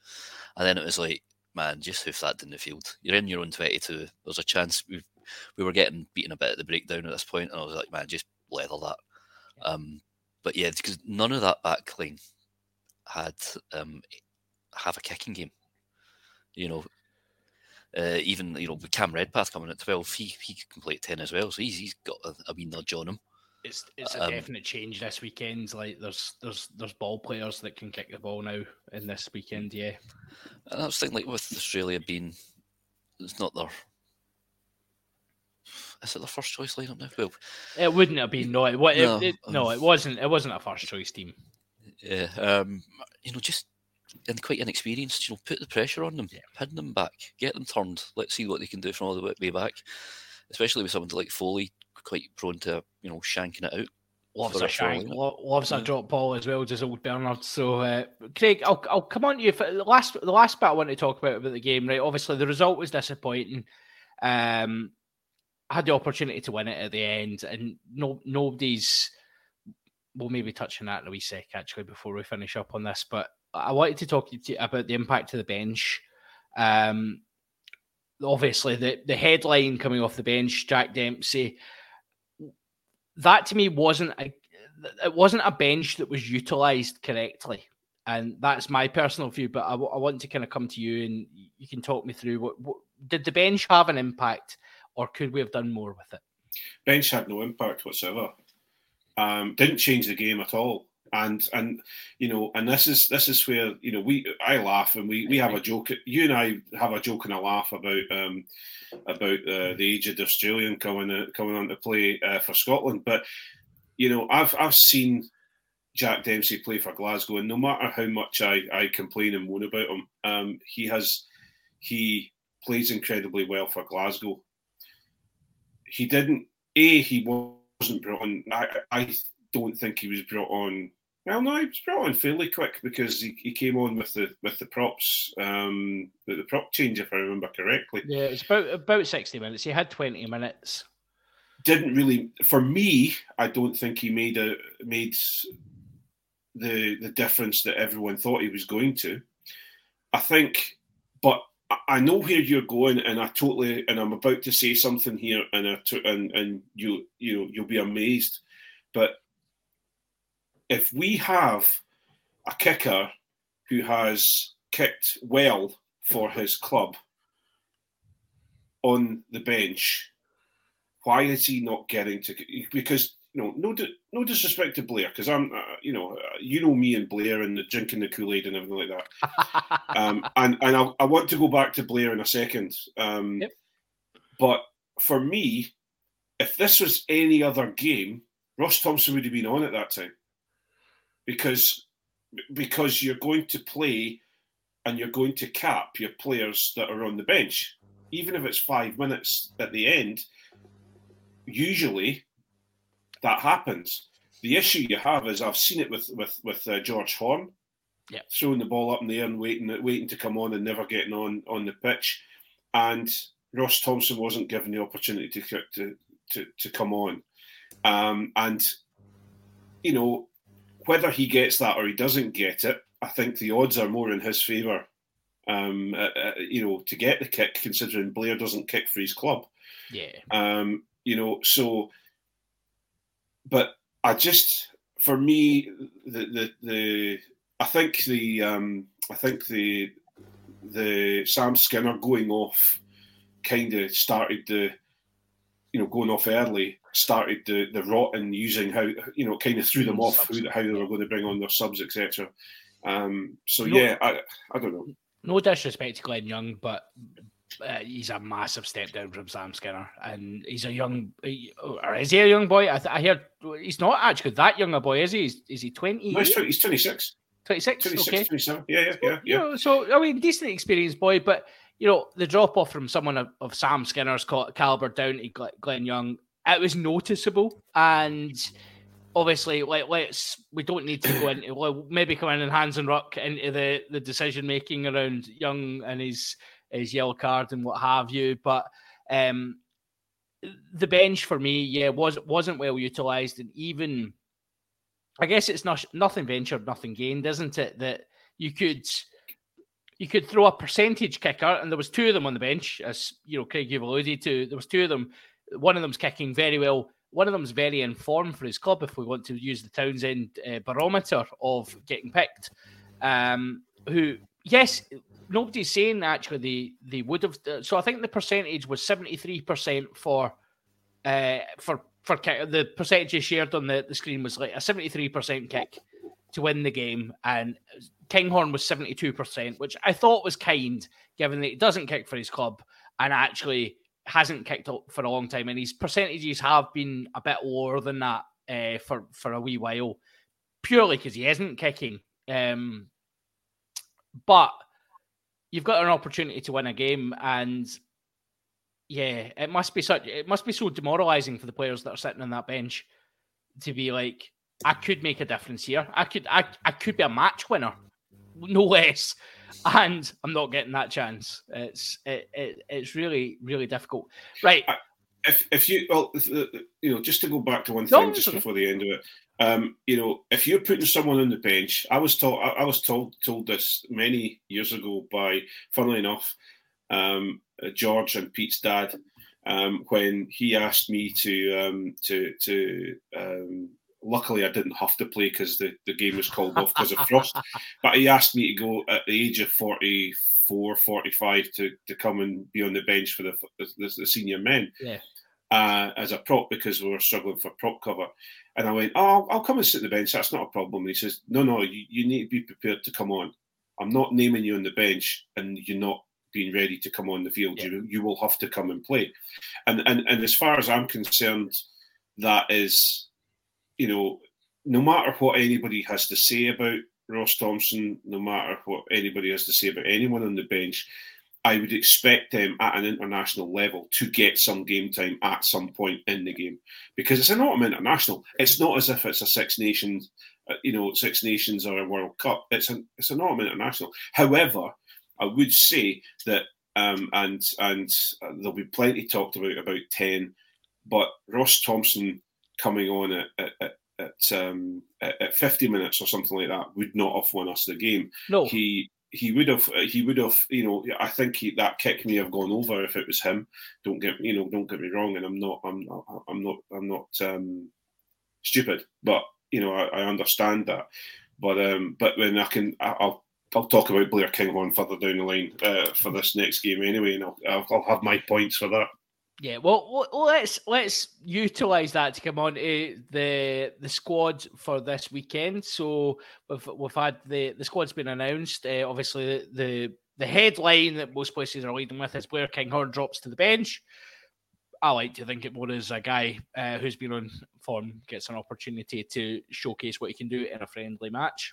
S3: and then it was like, man, just hoof that down the field. You're in your own 22. There's a chance we we were getting beaten a bit at the breakdown at this point, and I was like, man, just leather that. Um, but yeah, because none of that back line had um, have a kicking game. You know, uh, even you know with Cam Redpath coming at twelve, he he can play at ten as well, so he's he's got a, a wee nudge on him.
S2: It's it's a
S3: Um,
S2: definite change this weekend. Like there's there's there's ball players that can kick the ball now in this weekend. Yeah,
S3: And I was thinking, like with Australia being, it's not their. Is it the first choice lineup now? Well,
S2: it wouldn't have been no. It, it,
S3: No,
S2: it, no, it wasn't. It wasn't a first choice team.
S3: yeah, um, you know, just and quite inexperienced. You know, put the pressure on them,
S2: Yeah.
S3: pin them back, get them turned. Let's see what they can do from all the way back. Especially with someone like Foley, quite prone to you know shanking it out.
S2: Loves a shank, lo- loves a drop ball as well, just old Bernard. So, uh, Craig, I'll, I'll come on to you. For the last the last bit I want to talk about about the game, right? Obviously, the result was disappointing. Um, had the opportunity to win it at the end, and no nobody's. We'll maybe touch on that in a wee sec actually before we finish up on this. But I wanted to talk to you about the impact of the bench. Um, obviously, the the headline coming off the bench, Jack Dempsey. That to me wasn't a it wasn't a bench that was utilized correctly, and that's my personal view. But I, w- I want to kind of come to you, and you can talk me through what, what did the bench have an impact, or could we have done more with it?
S4: bench had no impact whatsoever. Um, didn't change the game at all. And and you know, and this is this is where you know we I laugh and we we have a joke. You and I have a joke and a laugh about um, about uh, the aged Australian coming uh, coming on to play uh, for Scotland. But you know, I've I've seen Jack Dempsey play for Glasgow, and no matter how much I I complain and moan about him, um, he has he plays incredibly well for Glasgow he didn't. A, he wasn't brought on. I, I don't think he was brought on. Well, no, he was brought on fairly quick because he, he came on with the with the props, um, the, the prop change, if I remember correctly.
S2: Yeah, it's about about sixty minutes. He had twenty minutes.
S4: Didn't really, for me, I don't think he made a made the the difference that everyone thought he was going to. I think, but I- know where you're going, and I totally, and I'm about to say something here, and I to, and and you you know you'll be amazed, but if we have a kicker who has kicked well for his club on the bench, why is he not getting to? Because you know, no, no disrespect to Blair, because I'm, uh, you know, uh, you know me and Blair and the drinking the Kool Aid and everything like that. Um, and and I, I want to go back to Blair in a second. Um,
S2: Yep.
S4: But for me, if this was any other game, Ross Thompson would have been on at that time, because because you're going to play and you're going to cap your players that are on the bench, even if it's five minutes at the end. Usually, that happens. The issue you have is I've seen it with with with uh, George Horne,
S2: Yeah.
S4: throwing the ball up in the air and waiting waiting to come on and never getting on on the pitch, and Ross Thompson wasn't given the opportunity to to to, to come on, um, and you know whether he gets that or he doesn't get it, I think the odds are more in his favour. Um, uh, uh, you know, to get the kick, considering Blair doesn't kick for his club.
S2: yeah,
S4: Um, you know, so, but I just, for me, the the, the I think the um, I think the the Sam Skinner going off kind of started the, you know, going off early started the the rot and using how you know kind of threw them off who, how they were going to bring on their subs etc. Um, so
S2: No.
S4: yeah, I I don't know.
S2: no disrespect to Glenn Young, but uh, he's a massive step down from Sam Skinner, and he's a young, or is he a young boy? I, th- I heard he's not actually that young a boy, is he? Is, is he 20,
S4: No, he's, 20, he's 26,
S2: 26?
S4: 26,
S2: Okay.
S4: 27. Yeah, yeah, yeah,
S2: You
S4: yeah.
S2: know, so I mean, decent experienced boy, but you know, the drop off from someone of, of Sam Skinner's caliber down to Gl- Glenn Young, it was noticeable, and obviously, like, let's we don't need to go into well, maybe come in and hands and ruck into the the decision making around Young and his his yellow card and what have you, but um. The bench for me, yeah, was wasn't well utilized, and even I guess it's not nothing ventured, nothing gained, isn't it? That you could you could throw a percentage kicker, and there was two of them on the bench, as you know, Craig you've alluded to. There was two of them. One of them's kicking very well. One of them's very informed for his club. If we want to use the Townsend uh, barometer of getting picked, um, who yes, nobody's saying actually they they would have. So I think the percentage was seventy three percent for uh, for for kick. The percentages shared on the, the screen was like a seventy three percent kick to win the game, and Kinghorn was 72%, which I thought was kind, given that he doesn't kick for his club and actually hasn't kicked up for a long time. And his percentages have been a bit lower than that uh, for, for a wee while, purely because he isn't kicking. Um, but you've got an opportunity to win a game, and yeah, it must be such it must be so demoralizing for the players that are sitting on that bench to be like, I could make a difference here. I could I, I could be a match winner, no less. And I'm not getting that chance. It's it, it it's really really difficult. Right.
S4: if if you well if the- you know just to go back to one thing
S2: it's
S4: just before the end of it um you know if you're putting someone on the bench i was told i, I was told told this many years ago by funnily enough um uh, george and pete's dad um when he asked me to um to to um luckily i didn't have to play because the, the game was called off because of frost but he asked me to go at the age of 44 45 to to come and be on the bench for the the, the senior men
S2: Yeah.
S4: uh, as a prop because we were struggling for prop cover. And I went, Oh, I'll, come and sit on the bench. That's not a problem. And he says, No, no, you, you need to be prepared to come on. I'm not naming you on the bench and you're not being ready to come on the field.
S2: Yeah.
S4: You, you will have to come and play. And, and, and as far as I'm concerned, that is, you know, no matter what anybody has to say about Ross Thompson, no matter what anybody has to say about anyone on the bench, I would expect them at an international level to get some game time at some point in the game because it's an autumn international. It's not as if it's a Six Nations, uh, you know, Six Nations or a World Cup. It's an it's an autumn international. However, I would say that, um, and and uh, there'll be plenty talked about about ten, but Ross Thompson coming on at at, at, at, um, at, at 50 minutes or something like that would not have won us the game.
S2: No,
S4: He he would have he would have you know I think he, that kick may have gone over if it was him. Don't get you know don't get me wrong, and I'm not I'm not I'm not I'm not um, stupid, but you know I, I understand that. But um, but when I can I- I'll I'll talk about Blair Kinghorn further down the line uh, for this next game anyway, and I'll, I'll I'll have my points for that.
S2: Yeah, well, let's let's utilize that to come on to the the squad for this weekend. So we've we've had the the squad's been announced. Uh, obviously, the, the the headline that most places are leading with is Blair Kinghorn drops to the bench. I like to think it more as a guy uh, who's been on form gets an opportunity to showcase what he can do in a friendly match.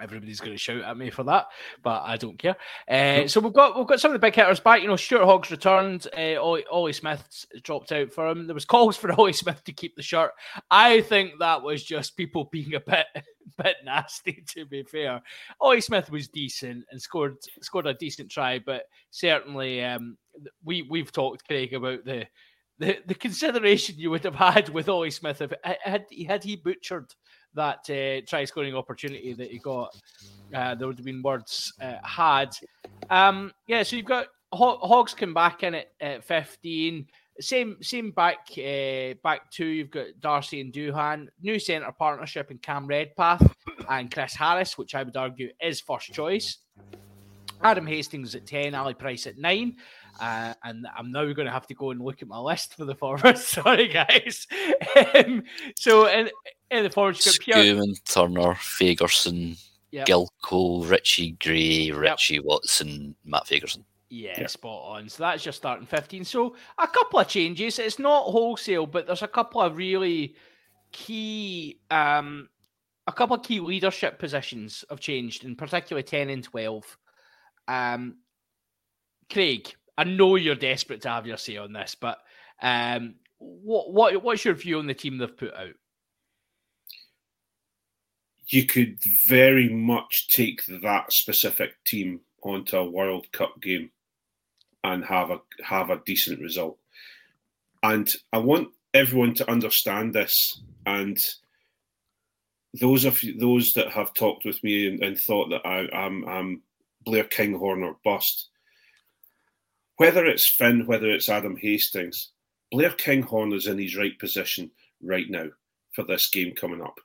S2: Everybody's going to shout at me for that, but I don't care. Uh, so we've got we've got some of the big hitters back. You know, Stuart Hogg's returned. Uh, Ollie, Ollie Smith's dropped out for him. There was calls for Ollie Smith to keep the shirt. I think that was just people being a bit bit nasty. To be fair, Ollie Smith was decent and scored scored a decent try, but certainly um, we we've talked Craig about the. The, the consideration you would have had with Ollie Smith if had had he butchered that uh, try scoring opportunity that he got. Uh, there would have been words uh, had. Um, yeah, so you've got Ho- Hogs come back in at, at 15. Same same back uh, back two. You've got Darcy and Duhan, new centre partnership in Cam Redpath and Chris Harris, which I would argue is first choice. Adam Hastings at 10, Ali Price at 9. Uh, and I'm now going to have to go and look at my list for the forwards. Sorry, guys. um, so in, in the forwards, you've got Pierre,
S3: Schoeman, Turner, Fagerson,
S2: Yep.
S3: Gilco, Richie Gray, Richie Watson, Matt Fagerson.
S2: Yeah,
S4: Yeah.
S2: spot on. So that's just starting 15. So a couple of changes. It's not wholesale, but there's a couple of really key um a couple of key leadership positions have changed, and particularly 10 and 12. Um Craig, I know you're desperate to have your say on this, but um what what what's your view on the team they've put out?
S4: you could very much take that specific team onto a World Cup game and have a have a decent result. And I want everyone to understand this. And those of those that have talked with me and, and thought that I, I'm, I'm Blair Kinghorn or bust, whether it's Finn, whether it's Adam Hastings, Blair Kinghorn is in his right position right now for this game coming up.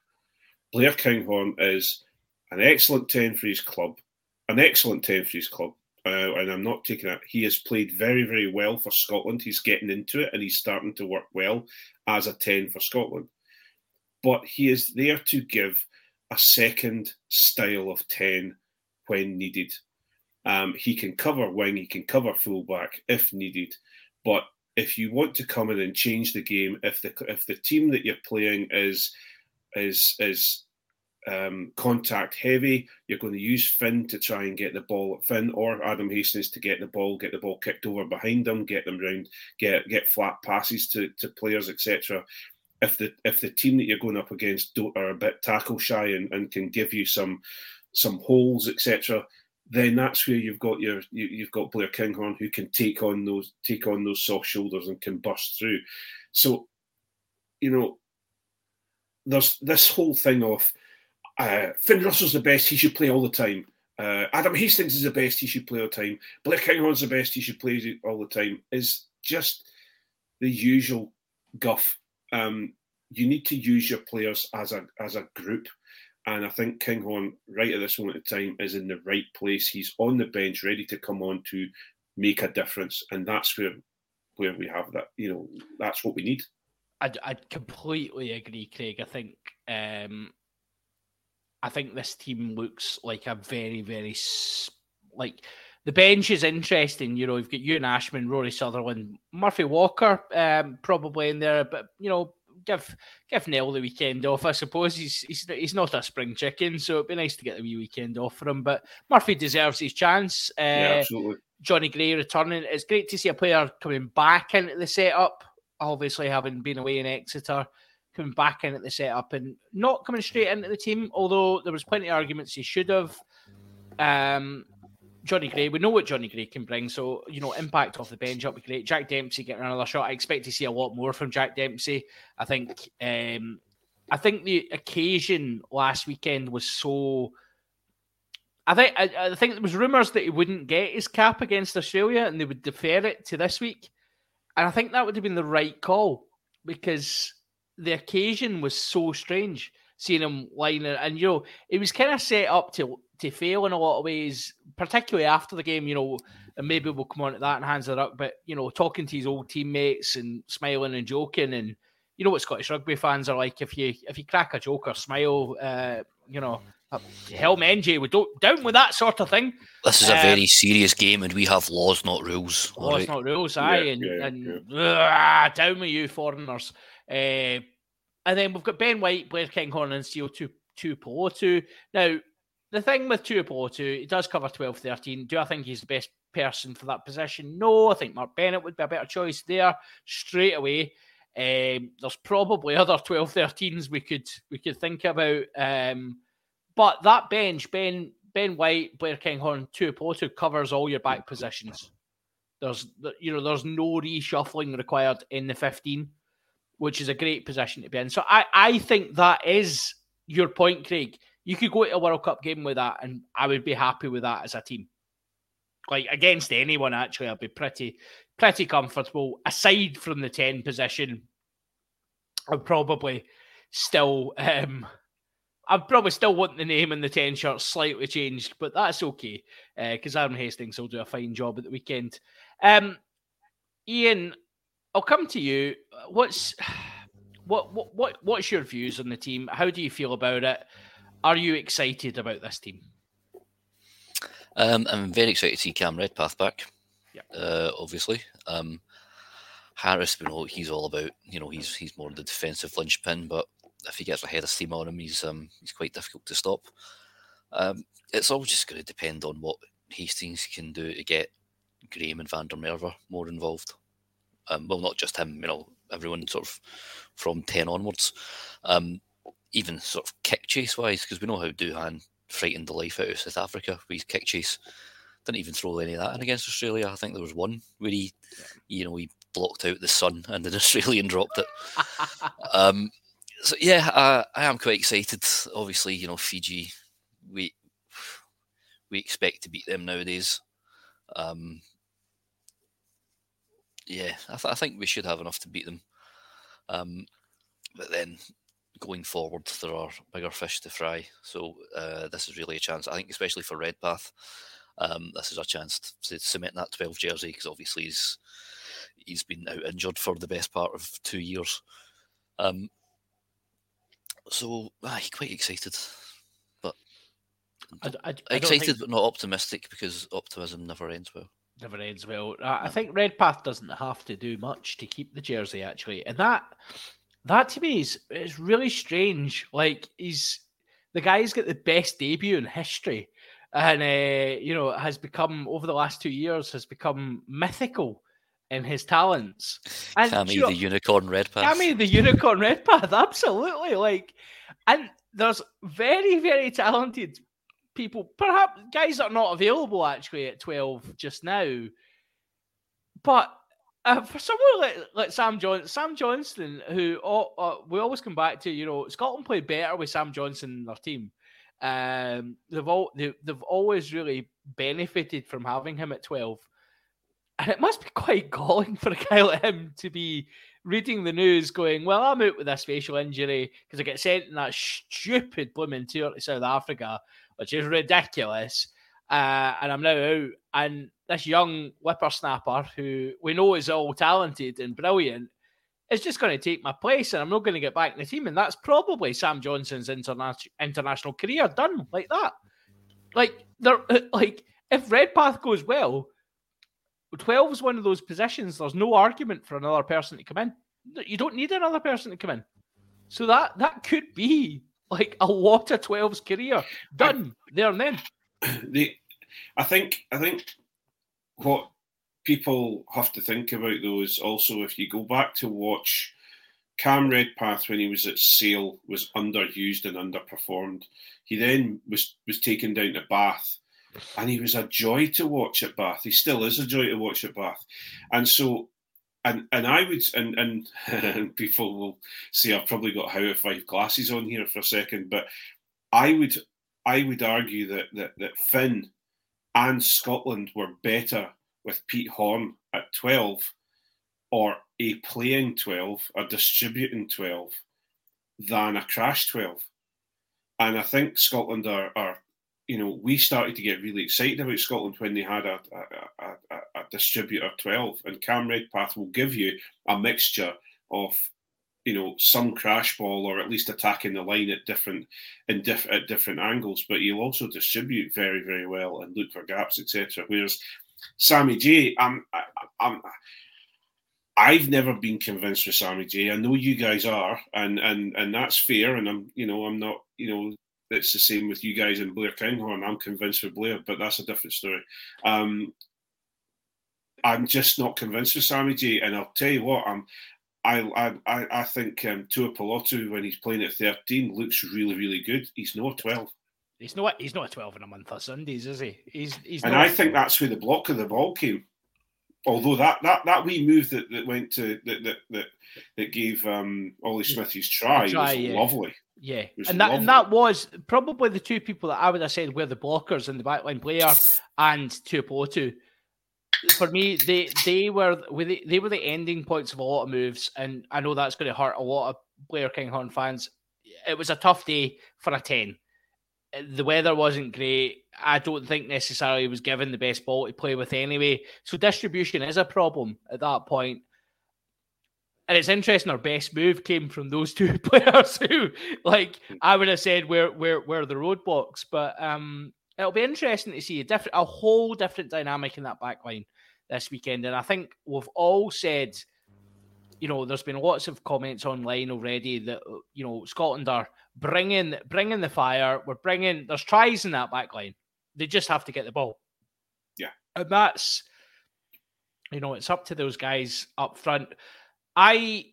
S4: Blair Kinghorn is an excellent 10 for his club, an excellent 10 for his club. Uh, and I'm not taking it. He has played very, very well for Scotland. He's getting into it and he's starting to work well as a 10 for Scotland. But he is there to give a second style of 10 when needed. Um, he can cover wing, he can cover fullback if needed. But if you want to come in and change the game, if the if the team that you're playing is is is um, contact heavy. You're going to use Finn to try and get the ball Finn or Adam Hastings to get the ball, get the ball kicked over behind them, get them round, get get flat passes to, to players, etc. If the if the team that you're going up against are a bit tackle shy and, and can give you some some holes, etc., then that's where you've got your you, you've got Blair Kinghorn who can take on those take on those soft shoulders and can burst through. So, you know, there's this whole thing of uh, Finn Russell's the best, he should play all the time. Uh, Adam Hastings is the best, he should play all the time. Blair Kinghorn's the best, he should play all the time. Is just the usual guff. Um, you need to use your players as a as a group, and I think Kinghorn, right at this moment in time, is in the right place. He's on the bench, ready to come on to make a difference, and that's where where we have that. You know, that's what we need.
S2: I'd, I'd completely agree, Craig. I think um, I think this team looks like a very, very like the bench is interesting. You know, you've got Ewan Ashman, Rory Sutherland, Murphy Walker, um, probably in there, but you know, give give Nel the weekend off. I suppose he's he's he's not a spring chicken, so it'd be nice to get the wee weekend off for him. But Murphy deserves his chance. Uh,
S4: yeah, absolutely.
S2: Jonny Gray returning. It's great to see a player coming back into the setup. Obviously, having been away in Exeter, coming back into the setup and not coming straight into the team. Although there was plenty of arguments he should have. Um, Jonny Gray, we know what Jonny Gray can bring, so you know, impact off the bench up be great. Jack Dempsey getting another shot. I expect to see a lot more from Jack Dempsey. I think um I think the occasion last weekend was so I think I, I think there was rumours that he wouldn't get his cap against Australia and they would defer it to this week. And I think that would have been the right call because the occasion was so strange seeing him lying there. And you know, it was kind of set up to to fail in a lot of ways, particularly after the game, you know, and maybe we'll come on to that and hands it up. But you know, talking to his old teammates and smiling and joking, and you know what Scottish rugby fans are like. If you if you crack a joke or smile, uh, you know, uh, hell, Menjay, we don't down with that sort of thing.
S3: This is a
S2: Um,
S3: very serious game, and we have laws, not rules.
S2: Laws
S3: right?
S2: not rules, aye,
S4: Yeah,
S2: and,
S4: yeah,
S2: and ah, down with you foreigners. Uh, and then we've got Ben White, Blair Kinghorn, and CO two two two. Now, the thing with two he does cover 12 13. Do I think he's the best person for that position? No, I think Mark Bennett would be a better choice there straight away. Um, there's probably other 12 13s we could we could think about. Um, but that bench, Ben Ben White, Blair Kinghorn, Tuipulotu covers all your back positions. There's you know there's no reshuffling required in the 15, which is a great position to be in. So I I think that is your point, Craig. You could go to a World Cup game with that, and I would be happy with that as a team. Like against anyone, actually, I'd be pretty pretty comfortable. Aside from the 10 position, I'd probably still um I'd probably still want the name and the 10 shirt slightly changed, but that's okay because Aaron Hastings will do a fine job at the weekend. Um, Iain, I'll come to you. What's what, what what what's your views on the team? How do you feel about it? Are you excited about this team?
S3: Um, I'm very excited to see Cam Redpath back.
S2: Yep.
S3: Uh, obviously, um, Harris, we know he's all about. You know, he's he's more of the defensive linchpin, but if he gets a head of steam on him, he's um, he's quite difficult to stop. Um, it's all just going to depend on what Hastings can do to get Graham and Van der Merwe more involved. Um, well, not just him, you know, everyone sort of from 10 onwards. Um, even sort of kick chase wise, because we know how Duhan frightened the life out of South Africa with his kick chase. Didn't even throw any of that in against Australia. I think there was one where he, you know, he blocked out the sun and an Australian dropped it. Um, so yeah, I, I am quite excited. Obviously, you know, Fiji, we we expect to beat them nowadays. Um, yeah, I, th- I think we should have enough to beat them. Um, but then going forward, there are bigger fish to fry. So uh, this is really a chance. I think, especially for Redpath, um, this is a chance to cement that 12 jersey because obviously he's he's been out injured for the best part of two years. Um, so aye, quite excited, but
S2: I, I- I don't think-
S3: excited but not optimistic because optimism never ends well.
S2: Never ends well. I think Redpath doesn't have to do much to keep the jersey actually, and that that to me is is really strange. Like he's the guy's got the best debut in history, and uh, you know has become over the last two years has become mythical in his talents. And
S3: Cammy
S2: you know-
S3: the unicorn Redpath.
S2: Cammy the unicorn Redpath, absolutely. Like, and there's very, very talented people, perhaps guys are not available actually at 12 just now. But uh, for someone like, like Sam John, Sam Johnson, who oh, uh, we always come back to, you know, Scotland played better with Sam Johnson in their team. Um, they've all they, they've always really benefited from having him at 12. And it must be quite galling for a guy like him to be reading the news going, Well, I'm out with this facial injury because I get sent in that stupid blooming tour to South Africa, which is ridiculous. Uh, and I'm now out. And this young whippersnapper who we know is all talented and brilliant is just going to take my place and I'm not going to get back in the team. And that's probably Sam Johnson's interna- international career done like that. Like, like if Redpath goes well, 12 is one of those positions. There's no argument for another person to come in. You don't need another person to come in. So that that could be like a lot of 12's career done there and then.
S4: the I think I think what people have to think about though is also if you go back to watch Cam Redpath when he was at Sale was underused and underperformed. He then was was taken down to Bath, and he was a joy to watch at Bath. He still is a joy to watch at Bath, and so. And, and I would and, and people will say I've probably got how five glasses on here for a second, but I would I would argue that that, that Finn and Scotland were better with Pete Horne at 12 or a playing 12, a distributing 12, than a crash 12. And I think Scotland are, are you know, we started to get really excited about Scotland when they had a, a, a, a distributor 12. And Cam Redpath will give you a mixture of you know some crash ball or at least attacking the line at different in diff, at different angles but he'll also distribute very very well and look for gaps etc whereas Sammy J I'm, I'm I've never been convinced with Sammy J I know you guys are and and and that's fair and I'm you know I'm not you know it's the same with you guys and Blair Kinghorn I'm convinced with Blair but that's a different story um I'm just not convinced with Sammy J and I'll tell you what I'm I I I think um, Tuipulotu when he's playing at 13 looks really really good. He's not 12.
S2: He's not he's not a 12 in a month of Sundays, is he? He's he's
S4: and. I think that's where the block of the ball came. Although that that that wee move that, that went to that that that, that gave um, Ollie Smith his try,
S2: Try,
S4: was
S2: yeah.
S4: lovely.
S2: Yeah, and that and that was probably the two people that I would have said were the blockers in the backline player and Tuipulotu. For me, they they were they, they were the ending points of a lot of moves, and I know that's going to hurt a lot of Blair Kinghorn fans. It was a tough day for a ten. The weather wasn't great. I don't think necessarily he was given the best ball to play with anyway. So distribution is a problem at that point. And it's interesting. Our best move came from those two players who, like, I would have said, where where are the roadblocks? But um, it'll be interesting to see a different, a whole different dynamic in that back line this weekend. And I think we've all said, you know, there's been lots of comments online already that you know Scotland are bringing bringing the fire. We're bringing there's tries in that back line. They just have to get the ball.
S4: Yeah.
S2: and that's you know it's up to those guys up front. I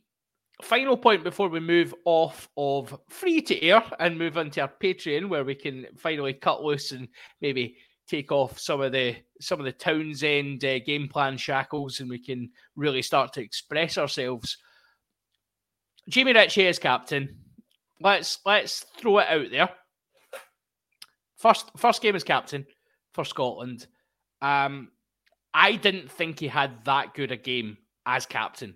S2: final point before we move off of free to air and move into our Patreon where we can finally cut loose and maybe take off some of the some of the Townsend uh, game plan shackles and we can really start to express ourselves. Jamie Ritchie is captain. Let's let's throw it out there. First first game as captain for Scotland. Um, I didn't think he had that good a game as captain.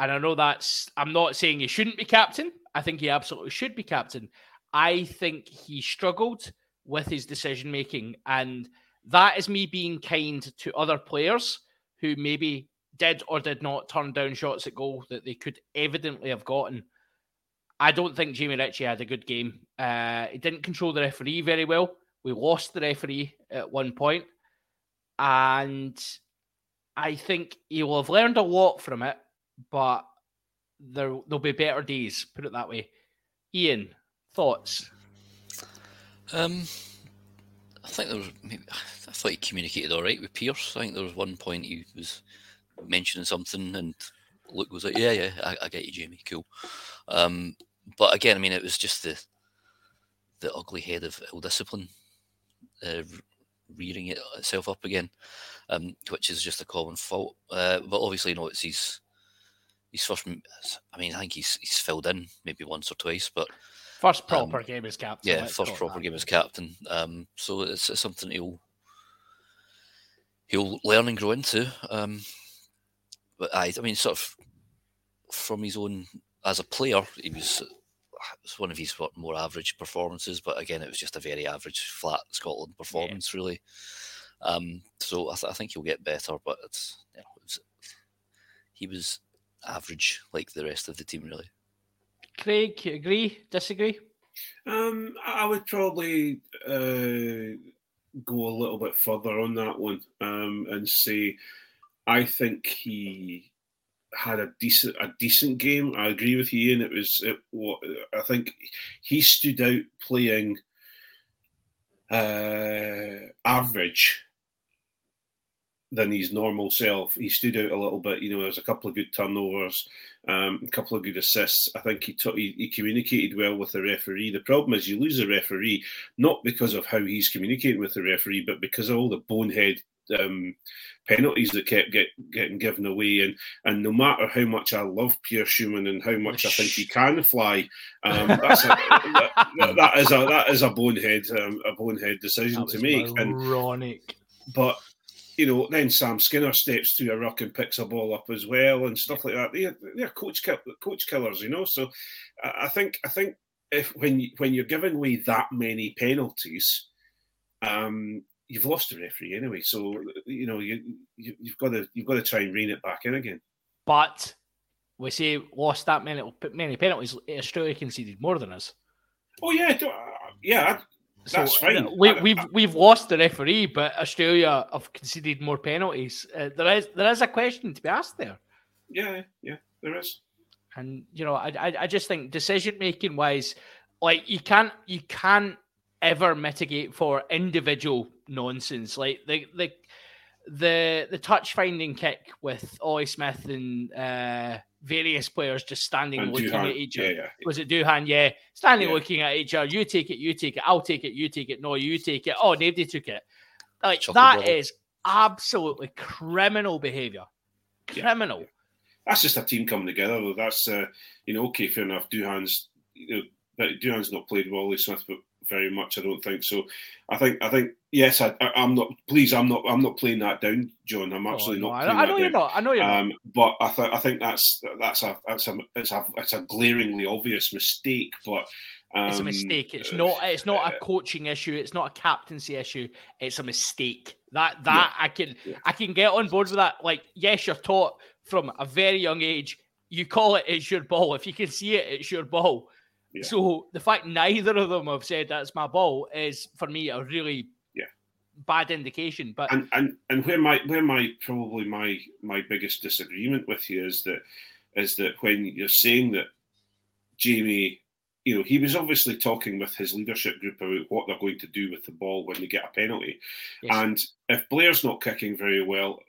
S2: And I know that's, I'm not saying he shouldn't be captain. I think he absolutely should be captain. I think he struggled with his decision making. And that is me being kind to other players who maybe did or did not turn down shots at goal that they could evidently have gotten. I don't think Jamie Ritchie had a good game. Uh, he didn't control the referee very well. We lost the referee at one point, and I think he will have learned a lot from it. But there there'll be better days. Put it that way. Iain, thoughts?
S3: Um, I think there was. Maybe, I thought he communicated all right with Pearce. I think there was one point he was mentioning something, and Luke was like, "Yeah, yeah, I, I get you, Jamie. Cool." Um, but again, I mean, it was just the the ugly head of ill discipline uh, rearing it itself up again, um, which is just a common fault. Uh, but obviously, you know, it's his his first. I mean, I think he's he's filled in maybe once or twice, but
S2: First
S3: Um,
S2: proper game as captain.
S3: yeah, first proper
S2: that.
S3: game as captain. Um, so it's, it's something he'll he'll learn and grow into. Um, but I, I mean, sort of from his own as a player, he was it was one of his more average performances. But again, it was just a very average, flat Scotland performance, really. Um, so I, th- I think he'll get better, but it's you know, it was, he was average like the rest of the team, really.
S2: Craig, agree? Disagree?
S4: Um, I would probably uh, go a little bit further on that one um, and say I think he had a decent a decent game. I agree with you, and It was it, what I think he stood out playing uh, average than his normal self. He stood out a little bit. You know, there's a couple of good turnovers, um, a couple of good assists. I think he, took, he he communicated well with the referee. The problem is you lose the referee not because of how he's communicating with the referee, but because of all the bonehead um, penalties that kept get, getting given away. And and no matter how much I love Pierre Schoeman and how much I think he can fly, um, that's a, that, that is a that is a bonehead um, a bonehead decision to
S2: was
S4: make. And but you know, then Sam Skinner steps through a ruck and picks a ball up as well, and stuff like that. They're, they're coach kill- coach killers, you know. So I think I think if when you, when you're giving away that many penalties, um, you've lost the referee anyway. So you know you, you you've got to you've got to try and rein it back in again.
S2: But we say lost that many many penalties. Australia conceded more than us.
S4: Oh yeah, yeah. uh, yeah. That's
S2: So,
S4: fine.
S2: We,
S4: I-
S2: we've we've lost the referee, but Australia have conceded more penalties. Uh, there is there is a question to be asked there,
S4: Yeah, yeah, there is.
S2: and you know I I, I just think decision making wise, like you can't you can't ever mitigate for individual nonsense like the the the the touch finding kick with Ollie Smith and uh, various players just standing
S4: And
S2: looking
S4: Duhan,
S2: at each other.
S4: yeah.
S2: Was it Duhan? Yeah. Standing
S4: Yeah.
S2: looking at each other. You take it, you take it, I'll take it, you take it, no, you take it. Oh, nobody took it. Like
S3: Chuckle
S2: that
S3: brother.
S2: is absolutely criminal behaviour.
S4: Yeah.
S2: Criminal.
S4: That's just a team coming together. Though. That's uh, you know okay, fair enough. Duhan's you know, but Duhan's not played Wally Smith, but very much I don't think so. I think I think yes, I, I'm not. Please, I'm not. I'm not playing that down, John. I'm absolutely
S2: Oh, no,
S4: not.
S2: I, I know you're
S4: down.
S2: not. I know you're not.
S4: Um, but I, th- I think that's that's a that's a it's a it's a glaringly obvious mistake. But um,
S2: It's a mistake. It's
S4: uh,
S2: not. It's not a coaching issue. It's not a captaincy issue. It's a mistake. That that I can
S4: Yeah.
S2: I can get on board with that. Like yes, you're taught from a very young age. You call it it's your ball. If you can see it, it's your ball.
S4: Yeah.
S2: So the fact neither of them have said that's my ball is for me a really
S4: Yeah.
S2: Bad indication. But
S4: and and and where my where my probably my my biggest disagreement with you is that is that when you're saying that Jamie, you know, he was obviously talking with his leadership group about what they're going to do with the ball when they get a penalty,
S2: yes,
S4: and if Blair's not kicking very well.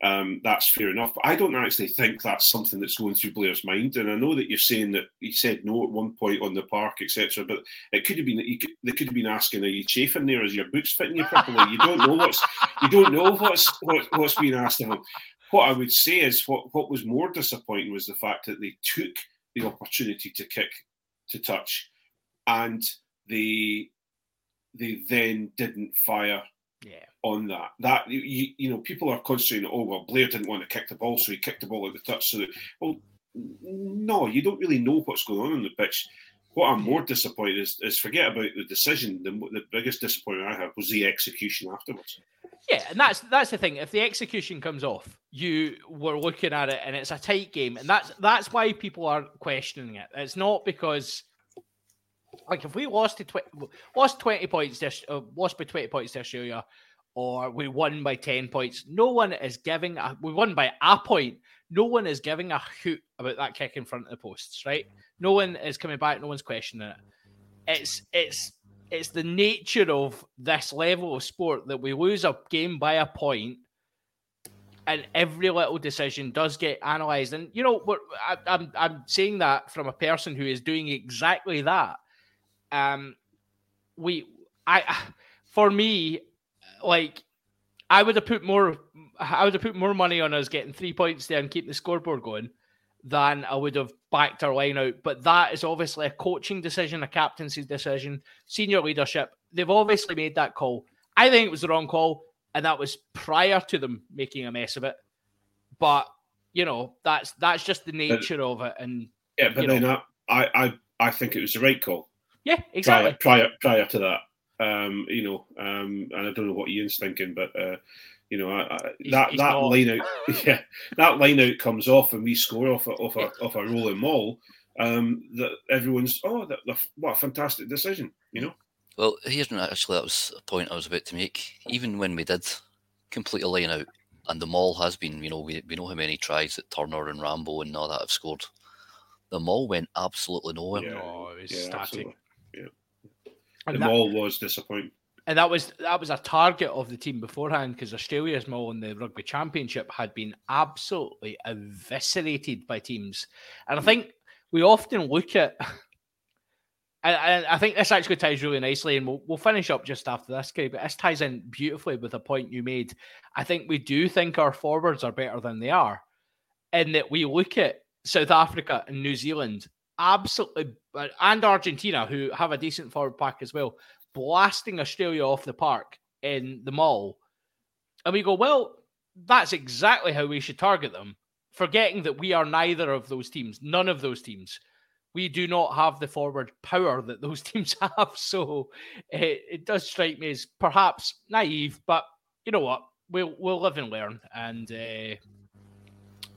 S4: Um, that's fair enough, but I don't actually think that's something that's going through Blair's mind. And I know that you're saying that he said no at one point on the park, etc. But it could have been could, they could have been asking, "Are you chafing there? Is your boots fitting you properly?" You don't know what's you don't know what's what, what's being asked of him. What I would say is what what was more disappointing was the fact that they took the opportunity to kick to touch, and they they then didn't fire
S2: yeah.
S4: on that. That you, you know, people are concentrating. Oh well, Blair didn't want to kick the ball, so he kicked the ball at the touch. So, that, well, no, you don't really know what's going on on the pitch. What I'm more disappointed is, is forget about the decision. The, the biggest disappointment I have was the execution afterwards.
S2: Yeah, and that's that's the thing. If the execution comes off, you were looking at it, and it's a tight game, and that's that's why people are questioning it. It's not because, like, if we lost to lost twenty points, this uh, lost by twenty points to Australia, or we won by ten points, no one is giving. A, we won by a point. No one is giving a hoot about that kick in front of the posts, right? No one is coming back. No one's questioning it. It's it's it's the nature of this level of sport that we lose a game by a point and every little decision does get analysed. And you know, I, I'm I'm saying that from a person who is doing exactly that. Um, we, I, for me, like, I would have put more, I would have put more money on us getting three points there and keeping the scoreboard going than I would have backed our line out. But that is obviously a coaching decision, a captaincy decision, senior leadership. They've obviously made that call. I think it was the wrong call, and that was prior to them making a mess of it. But you know, that's that's just the nature of it. And
S4: Yeah, but then I I I think it was the right call.
S2: Yeah, exactly.
S4: prior prior prior to that. Um, you know, um, and I don't know what Iain's thinking, but uh, you know, I, I,
S2: He's-
S4: that
S2: he's
S4: that
S2: not.
S4: line out, yeah, that line out comes off, and we score off a, off a off a rolling maul. Um, that everyone's oh, that, that, what a fantastic decision, you know.
S3: Well, here's actually that was a point I was about to make. Even when we did complete a line out, and the maul has been, you know, we, we know how many tries that Turner and Rambo and all that have scored. The maul went absolutely nowhere.
S4: Yeah.
S2: Oh, it was
S4: Yeah,
S2: static.
S4: absolutely. The
S2: that,
S4: maul was disappointing.
S2: and that was that was a target of the team beforehand because Australia's maul in the Rugby Championship had been absolutely eviscerated by teams, and I think we often look at. And, and I think this actually ties really nicely, and we'll, we'll finish up just after this, Gary. But this ties in beautifully with a point you made. I think we do think our forwards are better than they are, in that we look at South Africa and New Zealand, absolutely, and Argentina, who have a decent forward pack as well, blasting Australia off the park in the maul. And we go, well, that's exactly how we should target them, forgetting that we are neither of those teams, none of those teams. We do not have the forward power that those teams have. So it, it does strike me as perhaps naive, but you know what? We'll, we'll live and learn. And uh,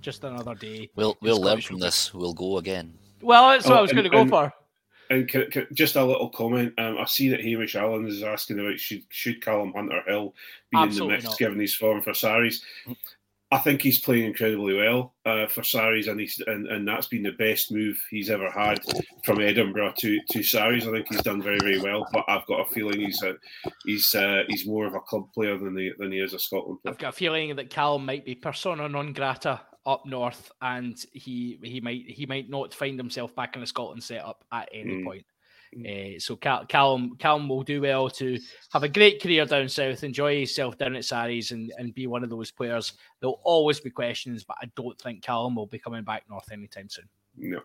S2: just another day.
S3: We'll we'll learn from this. We'll go again.
S2: Well, that's what
S4: Oh,
S2: I was
S4: and-
S2: going to go
S4: and-
S2: for.
S4: And c- c- just a little comment. Um, I see that Hamish Allen is asking about should should Callum Hunter Hill be
S2: Absolutely
S4: in the mix
S2: not.
S4: given his form for Sarries. I think he's playing incredibly well uh, for Sarries, and he's and, and that's been the best move he's ever had from Edinburgh to to Sarries. I think he's done very very well, but I've got a feeling he's a, he's uh, he's more of a club player than he than he is a Scotland player.
S2: I've got a feeling that Callum might be persona non grata up north, and he he might he might not find himself back in the Scotland setup at any
S4: Mm.
S2: point. Uh, so Cal- Callum Callum will do well to have a great career down south, enjoy himself down at Sarries, and, and be one of those players. There'll always be questions, but I don't think Callum will be coming back north anytime soon.
S4: No.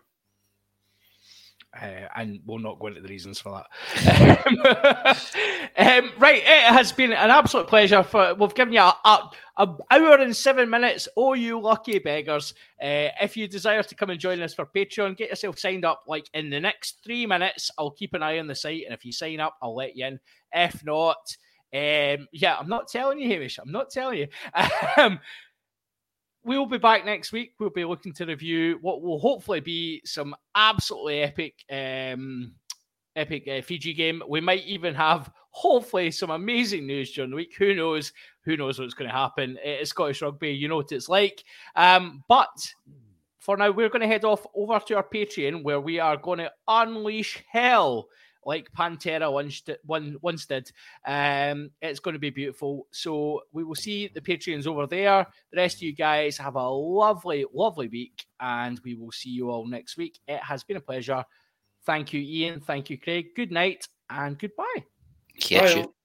S2: Uh, and we'll not go into the reasons for that. um, right, it has been an absolute pleasure. For we've given you a, a, a hour and seven minutes. Oh, you lucky beggars! Uh, if you desire to come and join us for Patreon, get yourself signed up. Like in the next three minutes, I'll keep an eye on the site, and if you sign up, I'll let you in. If not, um, yeah, I'm not telling you, Hamish. I'm not telling you. We'll be back next week. We'll be looking to review what will hopefully be some absolutely epic, um, epic uh, Fiji game. We might even have hopefully some amazing news during the week. Who knows? Who knows what's going to happen? It is Scottish rugby. You know what it's like. Um, but for now, we're going to head off over to our Patreon where we are going to unleash hell like Pantera once did. One, once did. Um, it's going to be beautiful. So we will see the Patreons over there. The rest of you guys have a lovely, lovely week, and we will see you all next week. It has been a pleasure. Thank you, Iain. Thank you, Craig. Good night and goodbye.
S3: Catch
S4: Bye,
S3: you.
S4: all.